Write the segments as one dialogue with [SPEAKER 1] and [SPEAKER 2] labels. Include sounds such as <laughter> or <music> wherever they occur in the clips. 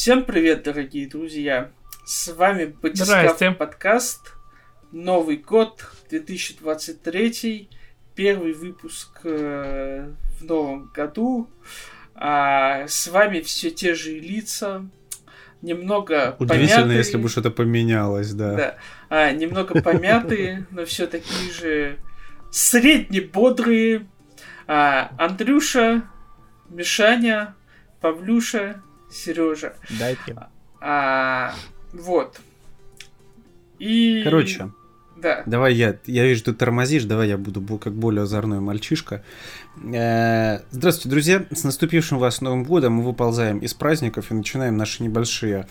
[SPEAKER 1] Всем привет, дорогие друзья! С вами
[SPEAKER 2] Батискаф
[SPEAKER 1] подкаст. Новый год, 2023. Первый выпуск э, в новом году. А, с вами все те же лица. Немного
[SPEAKER 3] Удивительно,
[SPEAKER 1] помятые.
[SPEAKER 3] если бы что-то поменялось, да.
[SPEAKER 1] Да. А, немного помятые, но все такие же среднебодрые. А, Андрюша, Мишаня, Павлюша, Сережа.
[SPEAKER 4] Дайте.
[SPEAKER 1] А, вот. И...
[SPEAKER 3] Короче,
[SPEAKER 1] Да.
[SPEAKER 3] давай я, я вижу, ты тормозишь, давай я буду бу- как более озорной мальчишка. Э, Здравствуйте, друзья, с наступившим вас Новым Годом мы выползаем из праздников и начинаем наши небольшие,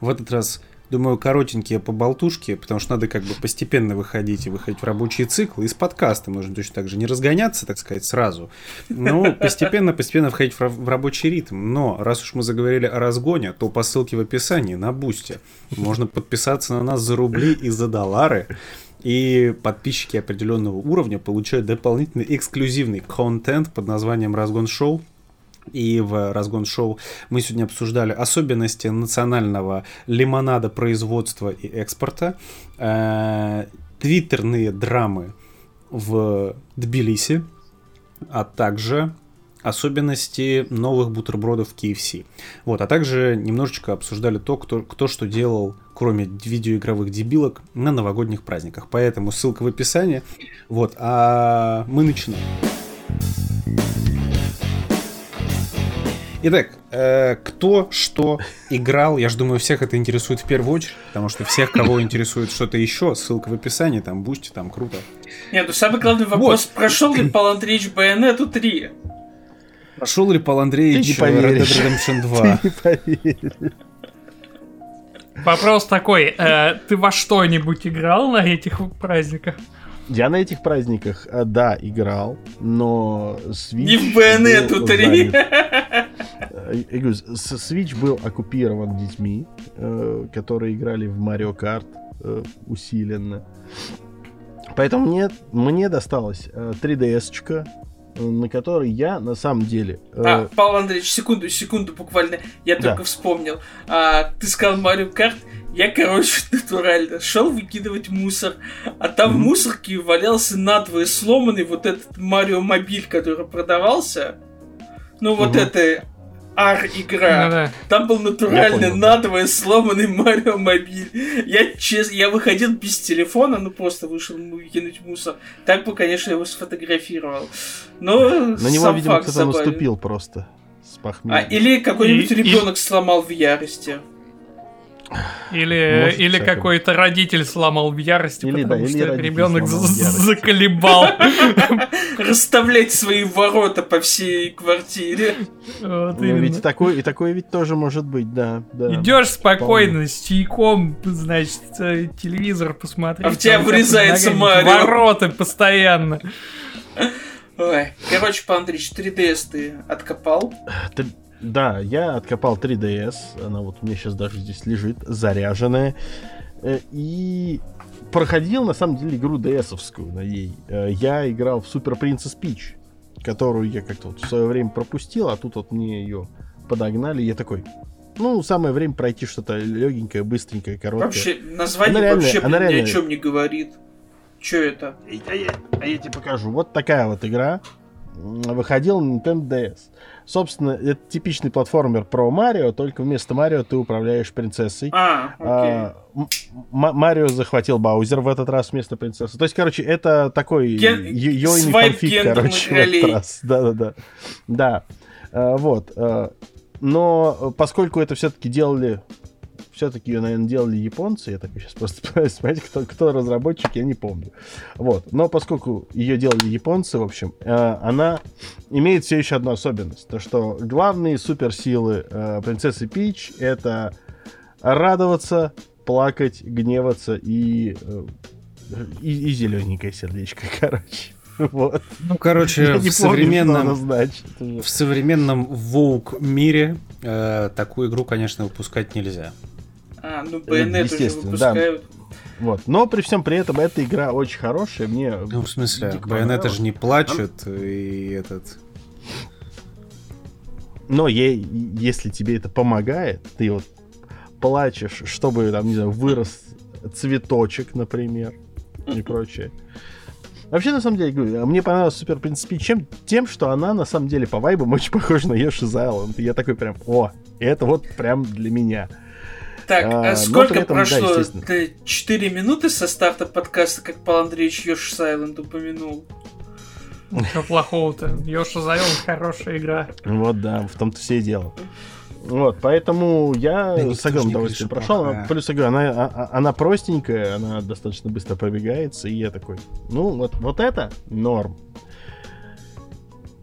[SPEAKER 3] в этот раз, думаю, коротенькие поболтушки, потому что надо как бы постепенно выходить и выходить в рабочий цикл, и с подкаста можно точно так же не разгоняться, так сказать, сразу, но постепенно, постепенно входить в рабочий ритм. Но раз уж мы заговорили о разгоне, то по ссылке в описании на Бусте можно подписаться на нас за рубли и за доллары. И подписчики определенного уровня получают дополнительный эксклюзивный контент под названием Разгон Шоу. И в Разгон Шоу мы сегодня обсуждали особенности национального лимонада производства и экспорта, э, твиттерные драмы в Тбилиси, а также особенности новых бутербродов KFC. Вот, а также немножечко обсуждали то, кто, кто что делал, кроме видеоигровых дебилок, на новогодних праздниках. Поэтому ссылка в описании. Вот, а мы начинаем. Итак, э, кто что играл, я же думаю, всех это интересует в первую очередь, потому что всех, кого <laughs> интересует что-то еще, ссылка в описании, там бусти, там круто.
[SPEAKER 1] Нет, ну самый главный вопрос, прошел ли <clears throat> Пал Андреевич Байонету 3?
[SPEAKER 3] Прошел ли Пал Андреевич Red. Dead Redemption <laughs> 2?
[SPEAKER 4] Ты не поверишь.
[SPEAKER 2] Вопрос такой, э, ты во что-нибудь играл на этих праздниках?
[SPEAKER 4] Я на этих праздниках, э, да, играл, но Switch...
[SPEAKER 1] Не в Байонету
[SPEAKER 4] был
[SPEAKER 1] 3.
[SPEAKER 4] Э, Я говорю, Switch был оккупирован детьми, э, которые играли в Mario Kart э, усиленно. Поэтому мне, мне досталась э, 3DS-очка, э, на которой я на самом деле... э,
[SPEAKER 1] А, Павел Андреевич, секунду, секунду буквально. Я
[SPEAKER 4] Да.
[SPEAKER 1] только вспомнил. А, ты сказал Марио Карт. Я, короче, <laughs> натурально шел выкидывать мусор, а там в
[SPEAKER 4] Мгм.
[SPEAKER 1] мусорке валялся надвое сломанный вот этот Марио Мобиль, который продавался. Ну, вот
[SPEAKER 4] Мгм.
[SPEAKER 1] это ар-игра.
[SPEAKER 2] Ну-да.
[SPEAKER 1] Там был натурально
[SPEAKER 4] да.
[SPEAKER 1] надвое сломанный Марио Мобиль. Я честно, я выходил без телефона, ну просто вышел выкинуть мусор. Так бы, конечно, его сфотографировал. Но
[SPEAKER 4] на него,
[SPEAKER 1] сам
[SPEAKER 4] видимо, кто-то наступил просто с
[SPEAKER 1] А, или какой-нибудь
[SPEAKER 2] И- и-
[SPEAKER 1] ребенок сломал в ярости.
[SPEAKER 2] Или,
[SPEAKER 4] Может,
[SPEAKER 2] или какой-то родитель сломал в ярости,
[SPEAKER 4] Или,
[SPEAKER 2] потому
[SPEAKER 4] да,
[SPEAKER 2] что ребенок заколебал. <laughs>
[SPEAKER 1] Расставлять свои ворота по всей квартире.
[SPEAKER 2] Вот
[SPEAKER 4] Ну, ведь такое, и такое ведь тоже может быть, да. да.
[SPEAKER 2] Идешь спокойно с чайком, значит, э, телевизор посмотреть.
[SPEAKER 1] А в тебя врезается Марио.
[SPEAKER 2] Ворота постоянно.
[SPEAKER 1] Ой. Короче, Пан Андреевич, 3DS ты откопал.
[SPEAKER 4] Да, я откопал 3DS, она вот у меня сейчас даже здесь лежит, заряженная. Э, И проходил, на самом деле, игру DS-овскую на ей. Э, Я играл в Super Princess Peach, которую я как-то вот в свое время пропустил, а тут вот мне ее подогнали. Я такой, ну, самое время пройти что-то легенькое, быстренькое, короткое.
[SPEAKER 1] Вообще, название
[SPEAKER 4] Она реально-
[SPEAKER 1] вообще
[SPEAKER 4] она
[SPEAKER 1] блин, ни о
[SPEAKER 4] реально-
[SPEAKER 1] чем не говорит. Че это?
[SPEAKER 4] А я, а я тебе покажу. Вот такая вот игра. На Nintendo DS. Собственно, это типичный платформер про Марио, только вместо Марио ты управляешь принцессой.
[SPEAKER 1] А, окей.
[SPEAKER 4] А, М- М- Марио захватил Баузер в этот раз вместо принцессы. То есть, короче, это такой
[SPEAKER 1] Ген-
[SPEAKER 4] фанфик,
[SPEAKER 1] гендерных
[SPEAKER 4] короче, в этот раз. Да-да-да. Да. А, Вот. а, Но э, поскольку это все-таки делали все-таки ее, наверное, делали японцы. Я так сейчас просто <laughs> пытаюсь смотреть, кто, кто разработчик, я не помню. Вот. Но поскольку ее делали японцы, в общем, э, она имеет все еще одну особенность. То, что главные суперсилы э, принцессы Пич это радоваться, плакать, гневаться и, э, и, и зелененькое сердечко, <laughs> короче. Вот.
[SPEAKER 3] Ну, короче,
[SPEAKER 4] Я
[SPEAKER 3] в
[SPEAKER 4] помню,
[SPEAKER 3] современном,
[SPEAKER 4] значит.
[SPEAKER 3] в современном Воук мире э, такую игру, конечно, выпускать нельзя.
[SPEAKER 1] А, ну Байонет уже
[SPEAKER 4] естественно, да.
[SPEAKER 1] выпускают.
[SPEAKER 4] Вот. Но при всем при этом эта игра очень хорошая. Мне
[SPEAKER 3] Ну, в смысле, Байонета же не плачет, и этот...
[SPEAKER 4] Но ей, если тебе это помогает, ты вот плачешь, чтобы там, не знаю, вырос цветочек, например, и прочее. Вообще, на самом деле, говорю, мне понравилась Супер Принципи чем, тем, что она, на самом деле, по вайбам очень похожа на Yoshi's Island. И я такой прям, о, это вот прям для меня.
[SPEAKER 1] Так, а, а сколько этом, прошло? Да, 4 минуты со старта подкаста, как Павел Андреевич Yoshi's Island упомянул.
[SPEAKER 2] Что плохого-то? Yoshi's Island хорошая игра.
[SPEAKER 4] Вот да, в том-то все и дело. Вот, поэтому я да с огромным удовольствием прошел. Плохо, Плюс, я говорю, она, а, а, она простенькая, она достаточно быстро пробегается, и я такой, ну, вот, вот это норм.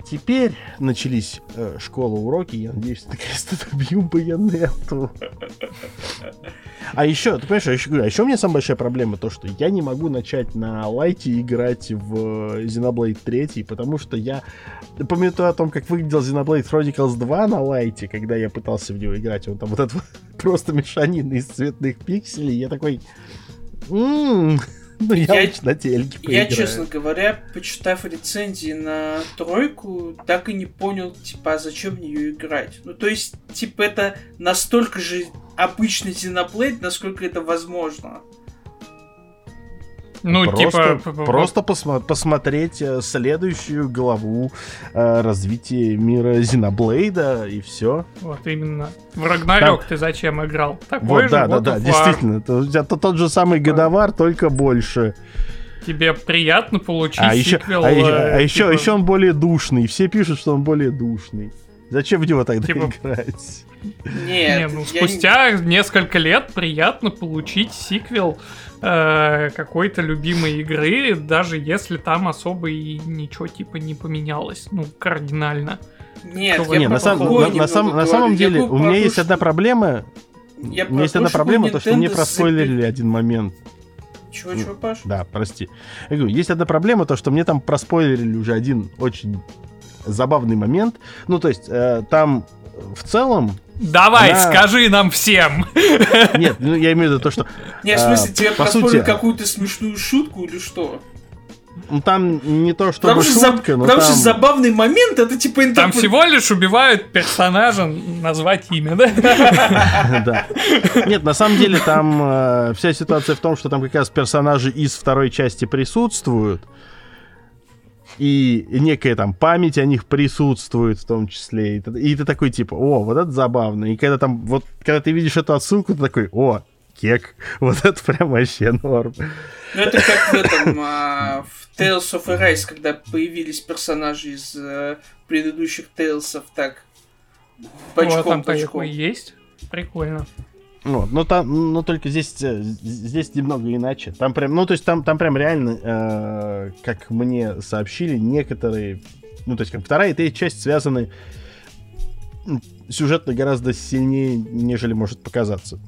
[SPEAKER 4] Теперь начались э, школа уроки. Я надеюсь, наконец-то добью байонету. А еще, ты понимаешь, а еще, а еще у меня самая большая проблема то, что я не могу начать на лайте играть в э, Xenoblade 3, потому что я помню о том, как выглядел Xenoblade Chronicles 2 на лайте, когда я пытался в него играть. Он там вот это <laughs> просто мешанина из цветных пикселей. Я такой... М-м-м, ну, я, я на телеке
[SPEAKER 1] Я, честно говоря, почитав рецензии на тройку, так и не понял, типа, а зачем в нее играть. Ну, то есть, типа, это настолько же обычный Xenoblade, насколько это возможно.
[SPEAKER 4] Ну, просто, типа... Просто посмо- посмотреть э, следующую главу э, развития мира Зиноблейда, и все.
[SPEAKER 2] Вот именно. В Рагнарёк Там... ты зачем играл? Такой вот, же
[SPEAKER 4] да, да, да, действительно. Это, это тот же самый Годовар, только больше.
[SPEAKER 2] Тебе приятно получить а сиквел.
[SPEAKER 4] Еще, а, э, а еще, типа... еще он более душный. Все пишут, что он более душный. Зачем в него тогда типа... играть?
[SPEAKER 2] Нет, не, ну, спустя не... несколько лет приятно получить сиквел э, какой-то любимой игры, даже если там особо и ничего типа не поменялось, ну, кардинально.
[SPEAKER 1] Нет,
[SPEAKER 4] я не, на, сам, на, на, сам, на самом деле, у меня есть одна проблема. Я у меня есть одна проблема, то, что мне проспойлерили один момент.
[SPEAKER 1] Чего, чего, Паш?
[SPEAKER 4] Да, прости. Я говорю, есть одна проблема, то, что мне там проспойлерили уже один очень забавный момент. Ну, то есть, э, там в целом
[SPEAKER 2] Давай, она... скажи нам всем. <laughs>
[SPEAKER 4] Нет, ну я имею в виду то, что...
[SPEAKER 1] Нет, в смысле, тебе по сути... какую-то смешную шутку или что?
[SPEAKER 4] Ну там не то, что потому
[SPEAKER 1] шутка,
[SPEAKER 4] за...
[SPEAKER 1] но Потому там... что забавный момент, это типа...
[SPEAKER 2] Интерп... Там всего лишь убивают персонажа, назвать имя, да? <laughs>
[SPEAKER 4] Да. Нет, на самом деле там э, вся ситуация в том, что там как раз персонажи из второй части присутствуют, и некая там память о них присутствует в том числе. И ты, и ты такой типа, о, вот это забавно. И когда там, вот, когда ты видишь эту отсылку, ты такой, о, кек, <laughs> вот это прям вообще норм.
[SPEAKER 1] Ну это как в этом, а, в Tales of Arise, когда появились персонажи из а, предыдущих Tales, так,
[SPEAKER 2] бочком, вот, там такой есть, прикольно.
[SPEAKER 4] Вот, но там, но только здесь, э, здесь немного иначе. Там прям, ну то есть там, там прям реально, э, как мне сообщили, некоторые, ну то есть как вторая и третья часть связаны сюжетно гораздо сильнее, нежели может показаться.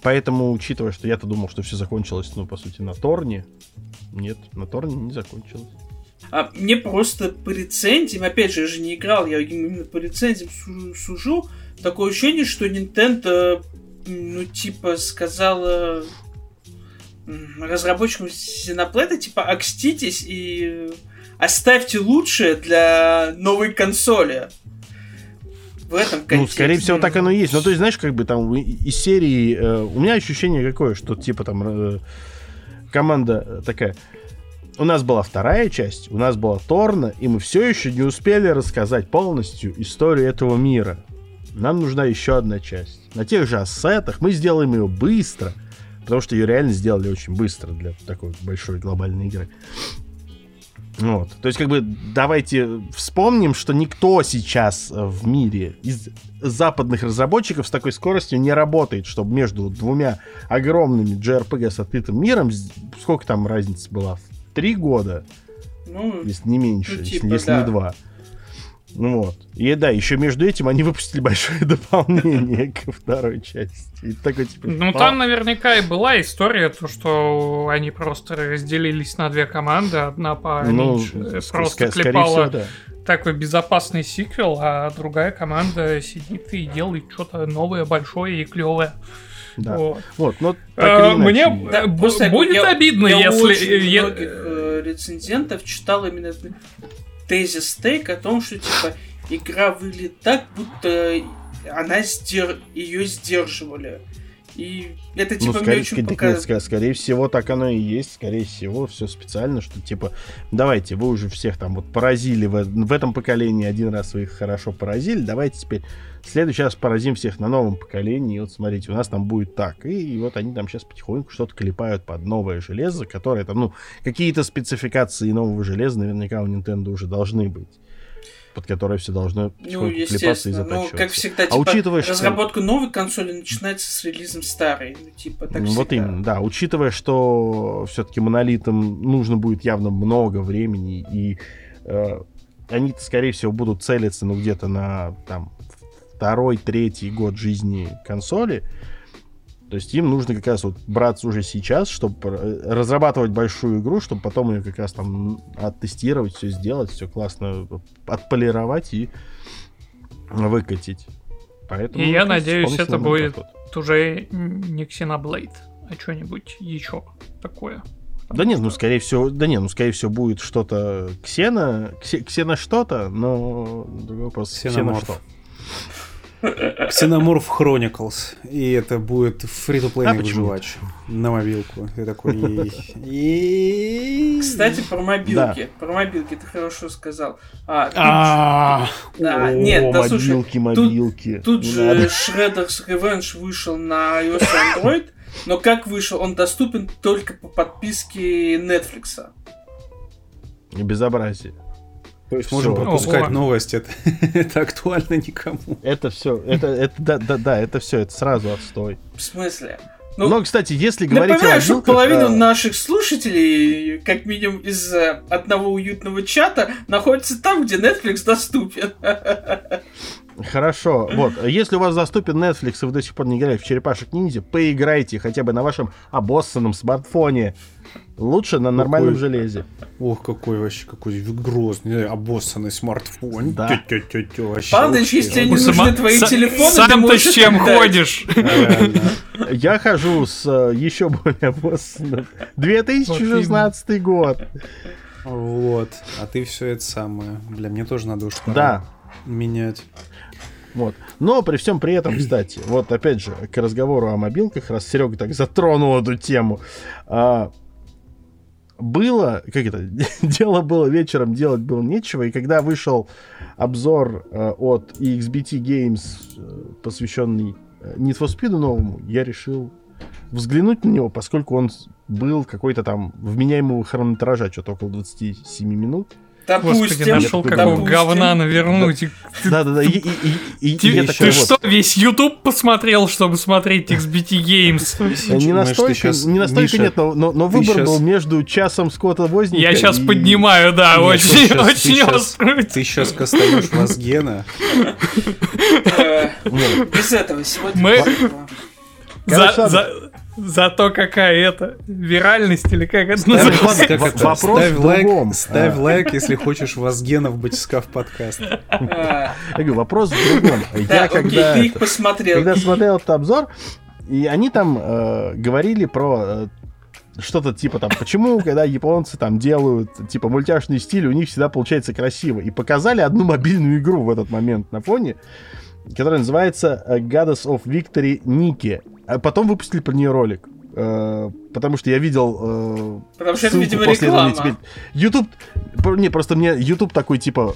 [SPEAKER 4] Поэтому, учитывая, что я-то думал, что все закончилось, ну, по сути, на Торне, нет, на Торне не закончилось.
[SPEAKER 1] А мне просто по рецензиям, опять же, я же не играл, я именно по рецензиям сужу, такое ощущение, что Nintendo ну, типа, сказала разработчикам Xenoblade, типа, окститесь и оставьте лучшее для новой консоли. В этом контексте.
[SPEAKER 4] Ну, скорее всего, так оно и есть. Ну, то есть, знаешь, как бы там из серии... Э, у меня ощущение какое, что, типа, там э, команда такая... У нас была вторая часть, у нас была Торна, и мы все еще не успели рассказать полностью историю этого мира. Нам нужна еще одна часть. На тех же ассетах мы сделаем ее быстро, потому что ее реально сделали очень быстро для такой большой глобальной игры. Вот. То есть, как бы, давайте вспомним, что никто сейчас в мире из западных разработчиков с такой скоростью не работает, чтобы между двумя огромными JRPG с открытым миром, сколько там разница была? Три года? Ну, если не меньше, ну, типа, если, если да. не два. Ну вот. И да, еще между этим они выпустили большое <laughs> дополнение ко второй части. И такой, типа,
[SPEAKER 2] ну, там наверняка и была история, то, что они просто разделились на две команды. Одна по ну, просто ск- клепала всего, да. такой безопасный сиквел, а другая команда сидит и делает что-то новое, большое и клевое.
[SPEAKER 4] Да. Вот. вот, но
[SPEAKER 2] а, Мне да, будет я, обидно, я если...
[SPEAKER 1] Я многих э, рецензентов читал именно тезис стейк о том, что типа игра выглядит так, будто она сдер... ее сдерживали. И это ну, типа ну,
[SPEAKER 4] скорее, мне
[SPEAKER 1] очень
[SPEAKER 4] показывает. Скорее всего, так оно и есть. Скорее всего, все специально, что типа, давайте, вы уже всех там вот поразили в, в этом поколении один раз вы их хорошо поразили, давайте теперь в следующий раз поразим всех на новом поколении. И вот смотрите, у нас там будет так. И, и вот они там сейчас потихоньку что-то клепают под новое железо, которое там, ну, какие-то спецификации нового железа наверняка у Nintendo уже должны быть под которое все должно
[SPEAKER 1] ну, клепаться и затачиваться. Ну, как всегда, а типа, а учитывая, разработка что... новой консоли начинается с релизом старой. Ну, типа, так
[SPEAKER 4] ну, Вот именно, да. Учитывая, что все-таки монолитам нужно будет явно много времени, и э, они, скорее всего, будут целиться, ну, где-то на там второй, третий год жизни консоли, то есть им нужно как раз вот браться уже сейчас, чтобы разрабатывать большую игру, чтобы потом ее как раз там оттестировать, все сделать, все классно отполировать и выкатить.
[SPEAKER 2] Поэтому, и я надеюсь, это будет подход. уже не Xenoblade, а что-нибудь еще такое.
[SPEAKER 4] Да нет, ну скорее всего, да нет, ну скорее всего будет что-то Ксена, Ксена что-то, но другой вопрос, Ксена что.
[SPEAKER 3] Xenomorph Chronicles. И это будет фри-то-плейный а выживач на мобилку. Ты такой...
[SPEAKER 1] И... Кстати, про мобилки. Про мобилки ты хорошо сказал. А, а да, нет, да слушай. Мобилки, мобилки. Тут же Shredder's Revenge вышел на iOS и Android, но как вышел, он доступен только по подписке Netflix.
[SPEAKER 4] Безобразие.
[SPEAKER 3] То есть можем все. пропускать новость, это, <laughs> это актуально никому.
[SPEAKER 4] Это все, это, это, да, да, да, это все, это сразу отстой.
[SPEAKER 1] В смысле?
[SPEAKER 4] Ну, Но, кстати, если говорить
[SPEAKER 1] о мобилках... что половину а... наших слушателей, как минимум из э, одного уютного чата, находится там, где Netflix доступен. <laughs>
[SPEAKER 4] Хорошо, вот, если у вас доступен Netflix, и вы до сих пор не играли в Черепашек Ниндзя, поиграйте хотя бы на вашем обоссанном смартфоне. Лучше на нормальном какой... железе.
[SPEAKER 3] Ох, какой вообще, какой грозный, обоссанный смартфон.
[SPEAKER 4] Да.
[SPEAKER 1] Тё -тё -тё -тё, Пандыч, если тебе не нужны твои телефоны,
[SPEAKER 2] сам ты с чем ходишь? <laughs>
[SPEAKER 4] Я хожу с э, еще более обоссанным. 2016 год.
[SPEAKER 3] Вот. А ты все это самое. Бля, мне тоже надо уж
[SPEAKER 4] да.
[SPEAKER 3] менять.
[SPEAKER 4] Вот. Но при всем при этом, кстати, вот опять же, к разговору о мобилках, раз Серега так затронул эту тему, а, было, как это, <laughs> дело было вечером, делать было нечего, и когда вышел обзор э, от EXBT Games, э, посвященный э, Need for Speed новому, я решил взглянуть на него, поскольку он был какой-то там вменяемого хронометража, что-то около 27 минут.
[SPEAKER 2] Допустим. Господи, нашел какого говна навернуть. <laughs>
[SPEAKER 4] Да-да-да.
[SPEAKER 2] Ты что, весь YouTube посмотрел, чтобы смотреть XBT Games?
[SPEAKER 4] Не настолько, не настолько нет, но выбор был между часом Скотта Возника
[SPEAKER 2] Я сейчас поднимаю, да, очень, очень
[SPEAKER 3] острый. Ты сейчас кастаешь Вазгена.
[SPEAKER 1] Без этого сегодня... Мы...
[SPEAKER 2] За, Зато какая это виральность или как это называется? Как
[SPEAKER 3] это? Вопрос ставь лайк, ставь а. лайк, если хочешь Вазгена в батискаф подкаст.
[SPEAKER 4] Я говорю, вопрос в другом. Я когда, когда смотрел этот обзор, и они там э, говорили про э, что-то типа там, почему, когда японцы там делают типа мультяшный стиль, у них всегда получается красиво. И показали одну мобильную игру в этот момент на фоне, которая называется э, Goddess of Victory Nike. А потом выпустили про нее ролик. Э, потому что я видел
[SPEAKER 1] э, Потому что это, видимо, реклама. Теперь.
[SPEAKER 4] YouTube... Не, просто мне YouTube такой, типа,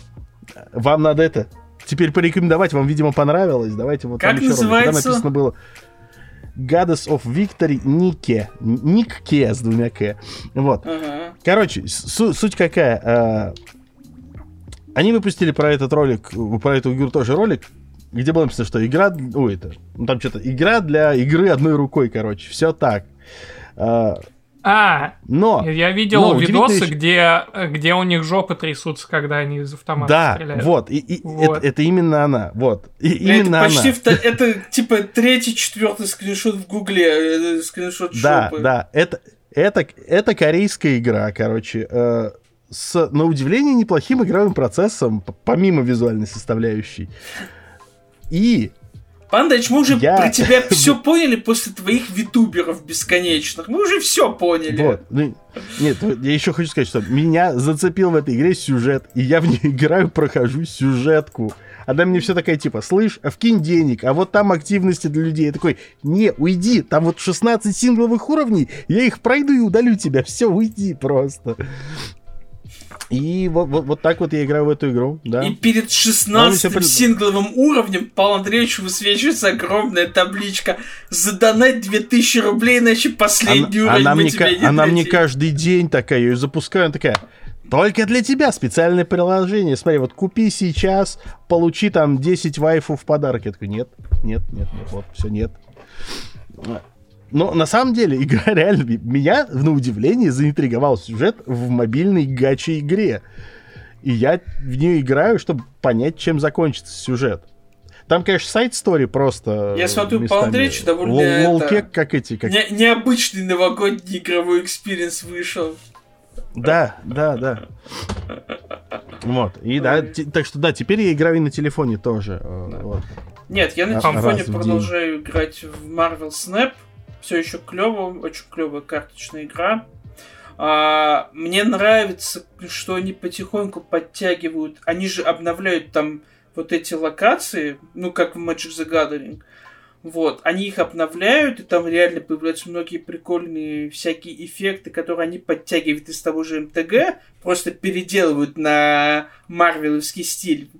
[SPEAKER 4] вам надо это теперь порекомендовать, вам, видимо, понравилось. Давайте вот
[SPEAKER 1] как там еще называется?
[SPEAKER 4] ролик. Там написано было Goddess of Victory Нике. Никке с двумя К. Вот. Ага. Короче, су- суть какая. Э, они выпустили про этот ролик, про эту игру тоже ролик, где было написано, что игра... Ой, это... Ну, там что-то... Игра для игры одной рукой, короче. Все так.
[SPEAKER 2] А, а, но я видел но видосы, где, где у них жопы трясутся, когда они из автомата
[SPEAKER 4] да,
[SPEAKER 2] стреляют.
[SPEAKER 4] Да, вот, и, и вот. Это, это именно она, вот, и, именно
[SPEAKER 1] это почти она. В, это типа третий, четвертый скриншот в Гугле, э, скриншот
[SPEAKER 4] да, жопы. Да, да, это это это корейская игра, короче, э, с на удивление неплохим игровым процессом, помимо визуальной составляющей. И
[SPEAKER 1] Пандач, мы уже я... про тебя <laughs> все поняли после твоих витуберов бесконечных. Мы уже все поняли.
[SPEAKER 4] Вот. Ну, нет, я еще хочу сказать, что меня зацепил в этой игре сюжет, и я в нее играю, прохожу сюжетку. Она мне все такая, типа, слышь, а вкинь денег, а вот там активности для людей. Я такой, не, уйди, там вот 16 сингловых уровней, я их пройду и удалю тебя, все, уйди просто. И вот, вот, вот так вот я играю в эту игру, да.
[SPEAKER 1] И перед 16 пред... сингловым уровнем Павел Андреевич высвечивается огромная табличка «Задонать 2000 рублей, иначе последний она, уровень
[SPEAKER 4] она
[SPEAKER 1] мы
[SPEAKER 4] мне,
[SPEAKER 1] тебя не
[SPEAKER 4] Она мне каждый день такая, я ее запускаю, она такая... Только для тебя специальное приложение. Смотри, вот купи сейчас, получи там 10 вайфу в подарок. Я такой, нет, нет, нет, нет, вот, все, нет. Но на самом деле <laughs> игра реально меня, на удивление, заинтриговал сюжет в мобильной гаче-игре. И я в нее играю, чтобы понять, чем закончится сюжет. Там, конечно, side-story просто...
[SPEAKER 1] Я смотрю, по Андреевичу довольно...
[SPEAKER 4] Лол кек, как эти... Как...
[SPEAKER 1] Не, необычный новогодний игровой experience вышел.
[SPEAKER 4] Да, да, да. Вот. И да, так что да, теперь я играю и на телефоне тоже. Э, вот.
[SPEAKER 1] Нет, я на телефоне продолжаю играть в Marvel Snap все еще клево, очень клевая карточная игра. А, мне нравится, что они потихоньку подтягивают. Они же обновляют там вот эти локации, ну как в Magic the Gathering. Вот, они их обновляют, и там реально появляются многие прикольные всякие эффекты, которые они подтягивают из того же МТГ, просто переделывают на марвеловский стиль.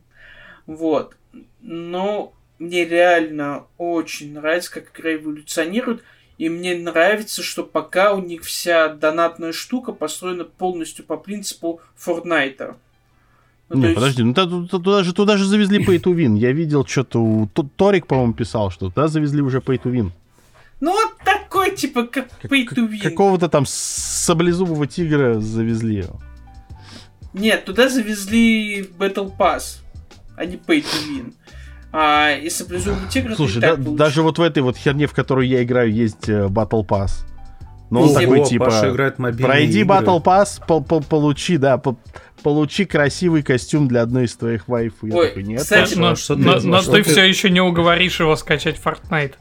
[SPEAKER 1] Вот. Но мне реально очень нравится, как игра эволюционирует. И мне нравится, что пока у них вся донатная штука построена полностью по принципу Fortnite.
[SPEAKER 4] Ну, не, есть... подожди, ну туда, туда, же, туда же завезли Pay to Win. Я видел что-то у Торик, по-моему, писал, что туда завезли уже Pay to Win.
[SPEAKER 1] Ну, вот такой, типа, как Pay to Win.
[SPEAKER 4] Какого-то там саблезубого тигра завезли.
[SPEAKER 1] Нет, туда завезли Battle Pass, а не Pay to Win. А, и саблезубый тигр
[SPEAKER 4] Слушай, да, даже вот в этой вот херне, в которую я играю, есть э, Battle Pass. Но он такой, типа, пройди игры. Battle Pass, по -по получи, да, по получи красивый костюм для одной из твоих вайфу. Я
[SPEAKER 2] Ой, такой, нет. Кстати, но, что но, ты, но, ты, все еще не уговоришь его скачать Fortnite.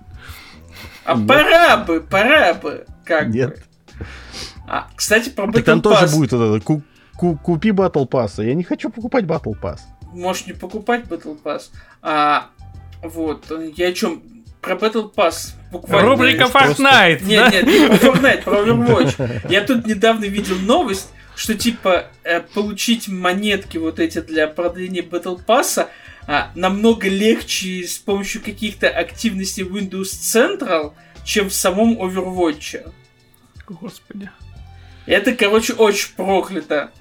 [SPEAKER 1] А пора бы, пора бы, как Нет. бы. А, кстати, про Battle
[SPEAKER 4] так там Pass. тоже будет вот это, ку ку купи Battle Pass. Я не хочу покупать Battle Pass
[SPEAKER 1] можешь не покупать Battle Pass. А, вот, я о чем? Про Battle Pass
[SPEAKER 2] буквально... Рубрика Fortnite!
[SPEAKER 1] Нет, нет, не про Fortnite, про Overwatch. Я тут недавно видел новость, что типа э, получить монетки вот эти для продления Battle Pass а, намного легче с помощью каких-то активностей Windows Central, чем в самом Overwatch.
[SPEAKER 2] Господи.
[SPEAKER 1] Это, короче, очень проклято.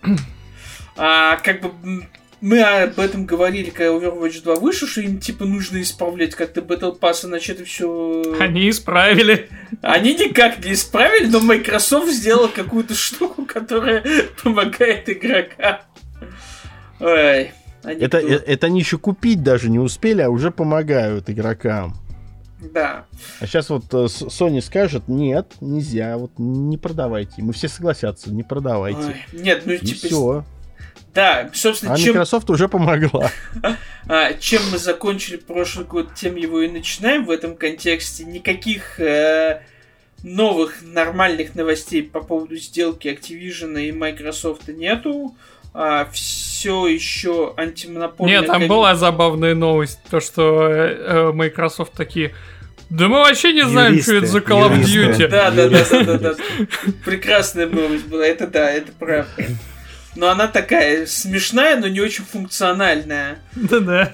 [SPEAKER 1] А, как бы мы об этом говорили, когда Overwatch 2 вышел, что им типа нужно исправлять как-то Battle Pass, иначе это все...
[SPEAKER 2] Они исправили.
[SPEAKER 1] Они никак не исправили, но Microsoft сделал какую-то штуку, которая помогает игрокам.
[SPEAKER 4] Ой. Это, э, это они еще купить даже не успели, а уже помогают игрокам.
[SPEAKER 1] Да.
[SPEAKER 4] А сейчас вот э, Sony скажет, нет, нельзя, вот не продавайте. Мы все согласятся, не продавайте. Ой,
[SPEAKER 1] нет, ну
[SPEAKER 4] И
[SPEAKER 1] типа...
[SPEAKER 4] Все.
[SPEAKER 1] Да, собственно,
[SPEAKER 4] а чем... Microsoft уже помогла. <laughs>
[SPEAKER 1] А, чем мы закончили прошлый год, тем его и начинаем в этом контексте. Никаких э, новых нормальных новостей по поводу сделки Activision и Microsoft нету. А, все еще антимонопольная...
[SPEAKER 2] Нет, там была забавная новость, то что э, э, Microsoft такие... Да мы вообще не знаем, юристы, что это за Call of Duty.
[SPEAKER 1] Да, да, да, да, да, да. <laughs> Прекрасная новость была. Это да, это правда. Но она такая смешная, но не очень функциональная.
[SPEAKER 2] Да-да.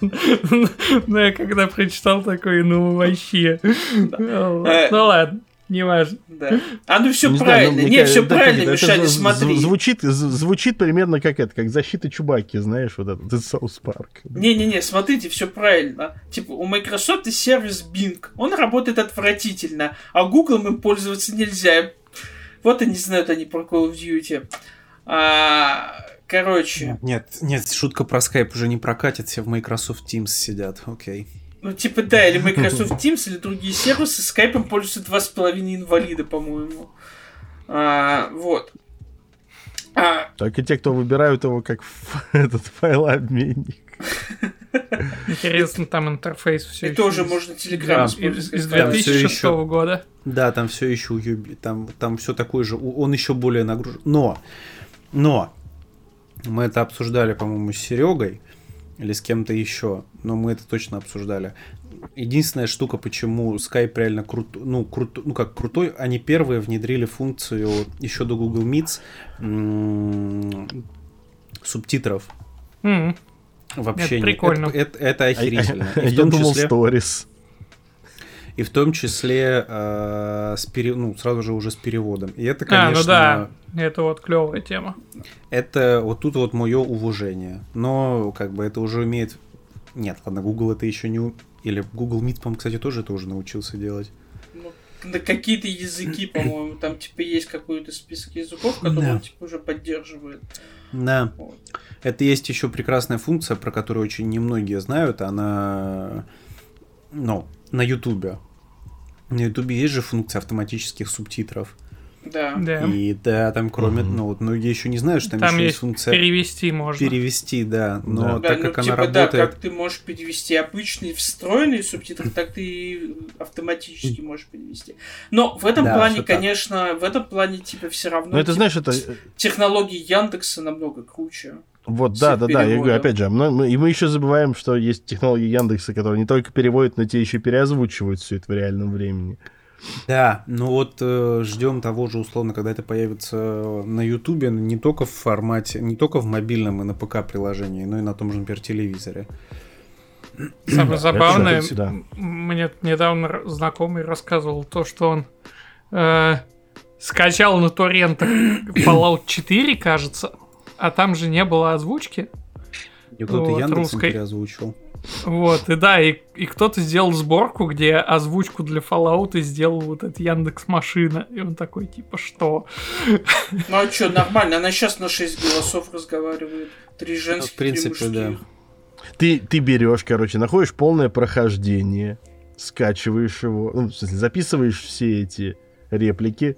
[SPEAKER 2] Ну, я когда прочитал такой, ну, вообще. Ну, ладно. Не важно.
[SPEAKER 1] Да. А ну все не правильно. Знаю, ну, не, все правильно, это, Мишаня, это смотри.
[SPEAKER 4] Звучит, звучит примерно как это, как защита Чубаки, знаешь, вот этот Соус Парк.
[SPEAKER 1] Не-не-не, смотрите, все правильно. Типа, у Microsoft есть сервис Bing. Он работает отвратительно, а Google им пользоваться нельзя. Вот они знают они про Call of Duty. А, короче.
[SPEAKER 3] Нет, нет, шутка про Skype уже не прокатит, все в Microsoft Teams сидят, окей.
[SPEAKER 1] Ну, типа, да, или Microsoft Teams, или другие сервисы, скайпом пользуются два с половиной инвалида, по-моему. А, вот.
[SPEAKER 4] А... Только те, кто выбирают его как <laughs> этот файлообменник.
[SPEAKER 2] Интересно, там интерфейс все
[SPEAKER 1] И тоже можно Telegram
[SPEAKER 2] использовать. Из 2006 года.
[SPEAKER 3] Да, там все еще у Юби, там, там все такое же, он еще более нагружен. Но, но, мы это обсуждали, по-моему, с Серегой или с кем-то еще, но мы это точно обсуждали. Единственная штука, почему Skype реально крутой, ну, крут, ну как крутой, они первые внедрили функцию еще до Google Meets субтитров
[SPEAKER 2] mm.
[SPEAKER 3] в общении.
[SPEAKER 2] Это прикольно.
[SPEAKER 3] Это, это, это охерительно.
[SPEAKER 4] А, а, я думал, числе... Stories.
[SPEAKER 3] И в том числе э, с пере... ну, сразу же уже с переводом. И это, конечно...
[SPEAKER 2] А, ну да, это вот клевая тема.
[SPEAKER 3] Это вот тут вот мое уважение. Но как бы это уже умеет... Нет, ладно, Google это еще не... Или Google Meet, по-моему, кстати, тоже это уже научился делать.
[SPEAKER 1] Ну, на какие-то языки, <clears throat> по-моему, там типа есть какой-то список языков, которые да. он типа уже поддерживает.
[SPEAKER 3] Да. Вот. Это есть еще прекрасная функция, про которую очень немногие знают. Она, ну, на Ютубе. На Ютубе есть же функция автоматических субтитров.
[SPEAKER 1] Да.
[SPEAKER 2] да.
[SPEAKER 3] И да, там кроме, угу. ну вот многие еще не знают, что там,
[SPEAKER 2] там
[SPEAKER 3] еще
[SPEAKER 2] есть
[SPEAKER 3] функция
[SPEAKER 2] перевести можно.
[SPEAKER 3] Перевести, да. Но
[SPEAKER 1] да.
[SPEAKER 3] так
[SPEAKER 1] да,
[SPEAKER 3] как
[SPEAKER 1] ну,
[SPEAKER 3] она
[SPEAKER 1] типа,
[SPEAKER 3] работает.
[SPEAKER 1] Да, как ты можешь перевести обычные встроенные субтитры, <laughs> так ты автоматически можешь перевести. Но в этом
[SPEAKER 3] да,
[SPEAKER 1] плане, конечно, в этом плане типа все равно.
[SPEAKER 4] Ну это
[SPEAKER 1] типа,
[SPEAKER 4] знаешь, это
[SPEAKER 1] технологии Яндекса намного круче.
[SPEAKER 4] Вот, да, да, да. Я говорю, опять же, мы, и мы еще забываем, что есть технологии Яндекса, которые не только переводят, но те еще переозвучивают все это в реальном времени.
[SPEAKER 3] Да, ну вот э, ждем того же, условно, когда это появится на Ютубе, не только в формате, не только в мобильном и на ПК-приложении, но и на том же, например, телевизоре.
[SPEAKER 2] Самое забавное, да. мне недавно знакомый рассказывал то, что он э, скачал на торрентах Fallout 4, кажется, а там же не было озвучки.
[SPEAKER 3] И кто-то вот, Яндексом русской. переозвучил.
[SPEAKER 2] Вот, и да, и, и кто-то сделал сборку, где озвучку для Fallout сделал вот этот Яндекс Машина. И он такой, типа, что?
[SPEAKER 1] Ну а что, нормально, она сейчас на 6 голосов разговаривает. Три женских,
[SPEAKER 3] В принципе, да.
[SPEAKER 4] Ты, ты берешь, короче, находишь полное прохождение, скачиваешь его, ну, в смысле, записываешь все эти реплики,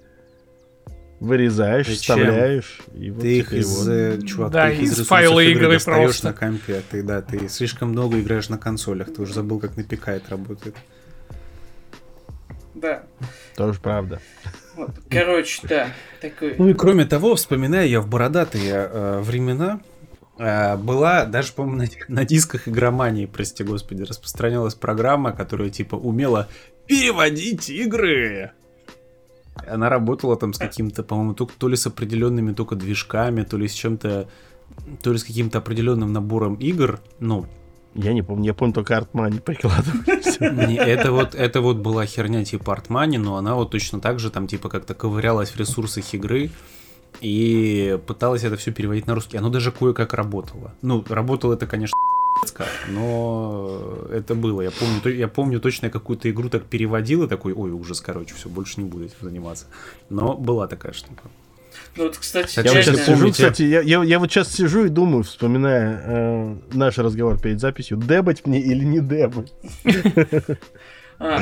[SPEAKER 4] вырезаешь, Зачем? вставляешь.
[SPEAKER 3] И вот ты их из, его... Э, чувак,
[SPEAKER 2] да,
[SPEAKER 3] ты их
[SPEAKER 2] из, из файла игры, просто.
[SPEAKER 3] на компе. Ты, да, ты слишком много играешь на консолях. Ты уже забыл, как на ПК это работает.
[SPEAKER 1] Да.
[SPEAKER 4] Тоже правда.
[SPEAKER 1] Вот. Короче, да. Такой...
[SPEAKER 3] Ну и кроме того, вспоминаю я в бородатые э, времена, э, была даже, по-моему, на, <laughs> на дисках игромании, прости господи, распространялась программа, которая типа умела переводить игры. Она работала там с каким-то, по-моему, то, то ли с определенными только движками, то ли с чем-то, то ли с каким-то определенным набором игр. Ну,
[SPEAKER 4] я не помню, я помню только Артмани
[SPEAKER 3] прикладывали. Это вот, это вот была херня типа Артмани, но она вот точно так же там типа как-то ковырялась в ресурсах игры и пыталась это все переводить на русский. Оно даже кое-как работало. Ну, работало это, конечно, но это было. Я помню, я помню точно я какую-то игру так переводил и такой, ой, ужас, короче, все, больше не буду этим заниматься. Но была такая штука.
[SPEAKER 1] Ну вот, кстати,
[SPEAKER 4] я вот сейчас сижу, кстати, я, я, я вот сейчас сижу и думаю, вспоминая э, наш разговор перед записью, дебать мне или не дебать.
[SPEAKER 1] А,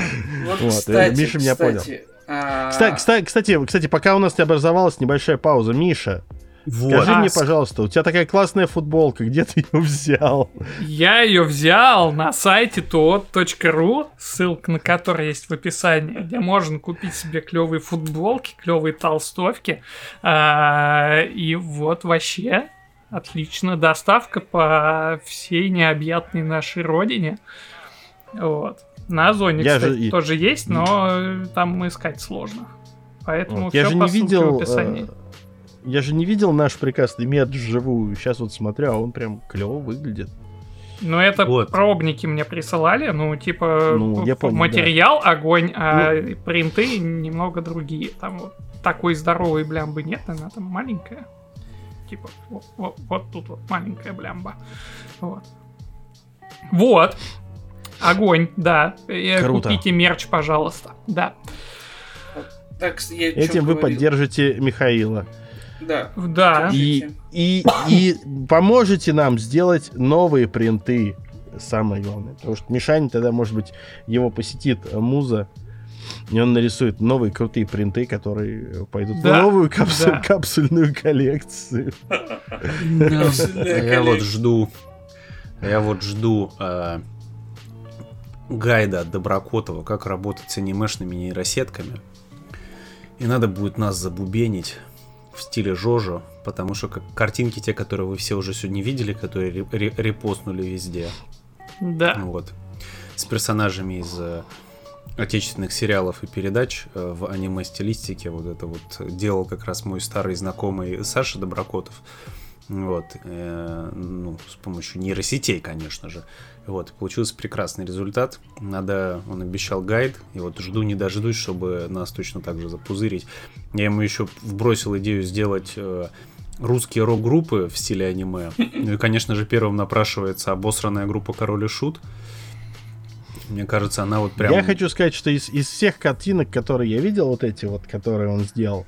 [SPEAKER 1] кстати,
[SPEAKER 4] Миша меня понял. А, кстати, кстати, кстати, пока у нас не образовалась небольшая пауза, Миша, вот. Скажи а, мне, пожалуйста, у тебя такая классная футболка, где ты ее взял?
[SPEAKER 2] Я ее взял на сайте tot.ru, ссылка на который есть в описании, где можно купить себе клевые футболки, клевые толстовки. А, и вот вообще отлично доставка по всей необъятной нашей родине. Вот. На Озоне, я кстати, же... тоже есть, но там искать сложно. Поэтому
[SPEAKER 4] вот. все я же не видел, в описании. Э я же не видел наш прекрасный мед вживую. Сейчас вот смотрю, а он прям клево выглядит.
[SPEAKER 2] Ну, это вот. пробники мне присылали, ну, типа, ну, я помню, материал да. огонь, а ну... принты немного другие. Там вот такой здоровой блямбы нет, она там маленькая. Типа, вот, вот, вот тут вот маленькая блямба. Вот. Вот. Огонь, да. Э, Круто. Купите мерч, пожалуйста. Да.
[SPEAKER 1] Так, я
[SPEAKER 4] Этим вы говорил. поддержите Михаила.
[SPEAKER 1] Да.
[SPEAKER 2] Да.
[SPEAKER 4] И, и, и поможете нам сделать новые принты. Самое главное. Потому что Мишань тогда, может быть, его посетит муза. И он нарисует новые крутые принты, которые пойдут да, в новую капсуль, да. <laughs> капсульную коллекцию. <laughs>
[SPEAKER 3] Я вот жду. Я вот жду гайда от Доброкотова, как работать с анимешными нейросетками. И надо будет нас забубенить в стиле Жожо, потому что как картинки, те, которые вы все уже сегодня видели, которые репостнули везде.
[SPEAKER 2] Да.
[SPEAKER 3] Вот. С персонажами из э, отечественных сериалов и передач э, в аниме-стилистике. Вот это вот делал как раз мой старый знакомый Саша Доброкотов. Вот. Э, ну, с помощью нейросетей, конечно же. Вот, получился прекрасный результат. Надо, он обещал гайд, и вот жду не дождусь, чтобы нас точно так же запузырить. Я ему еще вбросил идею сделать э, русские рок-группы в стиле аниме. Ну и, конечно же, первым напрашивается обосранная группа Король и Шут. Мне кажется, она вот прям...
[SPEAKER 4] Я хочу сказать, что из, из всех картинок, которые я видел, вот эти вот, которые он сделал,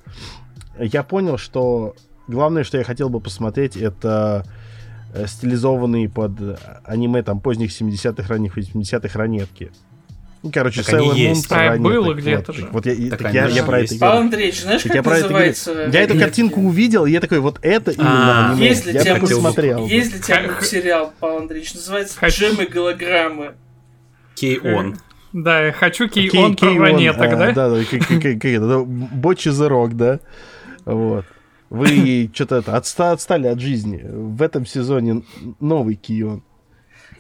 [SPEAKER 4] я понял, что главное, что я хотел бы посмотреть, это Э, стилизованные под аниме там поздних 70-х, ранних 80-х ранетки. Ну, короче,
[SPEAKER 2] так Sailor Moon а, было где-то вот, же.
[SPEAKER 4] Вот я, так так я, я про это
[SPEAKER 1] Павел Андреевич, знаешь, как называется?
[SPEAKER 4] Я эту картинку увидел, и я такой, вот это именно
[SPEAKER 1] а, аниме. Есть для я тебя посмотрел. Есть для тебя сериал, Павел Андреевич, называется «Джемы голограммы».
[SPEAKER 3] Кей-он.
[SPEAKER 2] Да, я хочу кей-он про ранеток, да?
[SPEAKER 4] Да, да, Бочи the Rock, да? Вот. Вы что-то это, отста отстали от жизни. В этом сезоне новый Кион.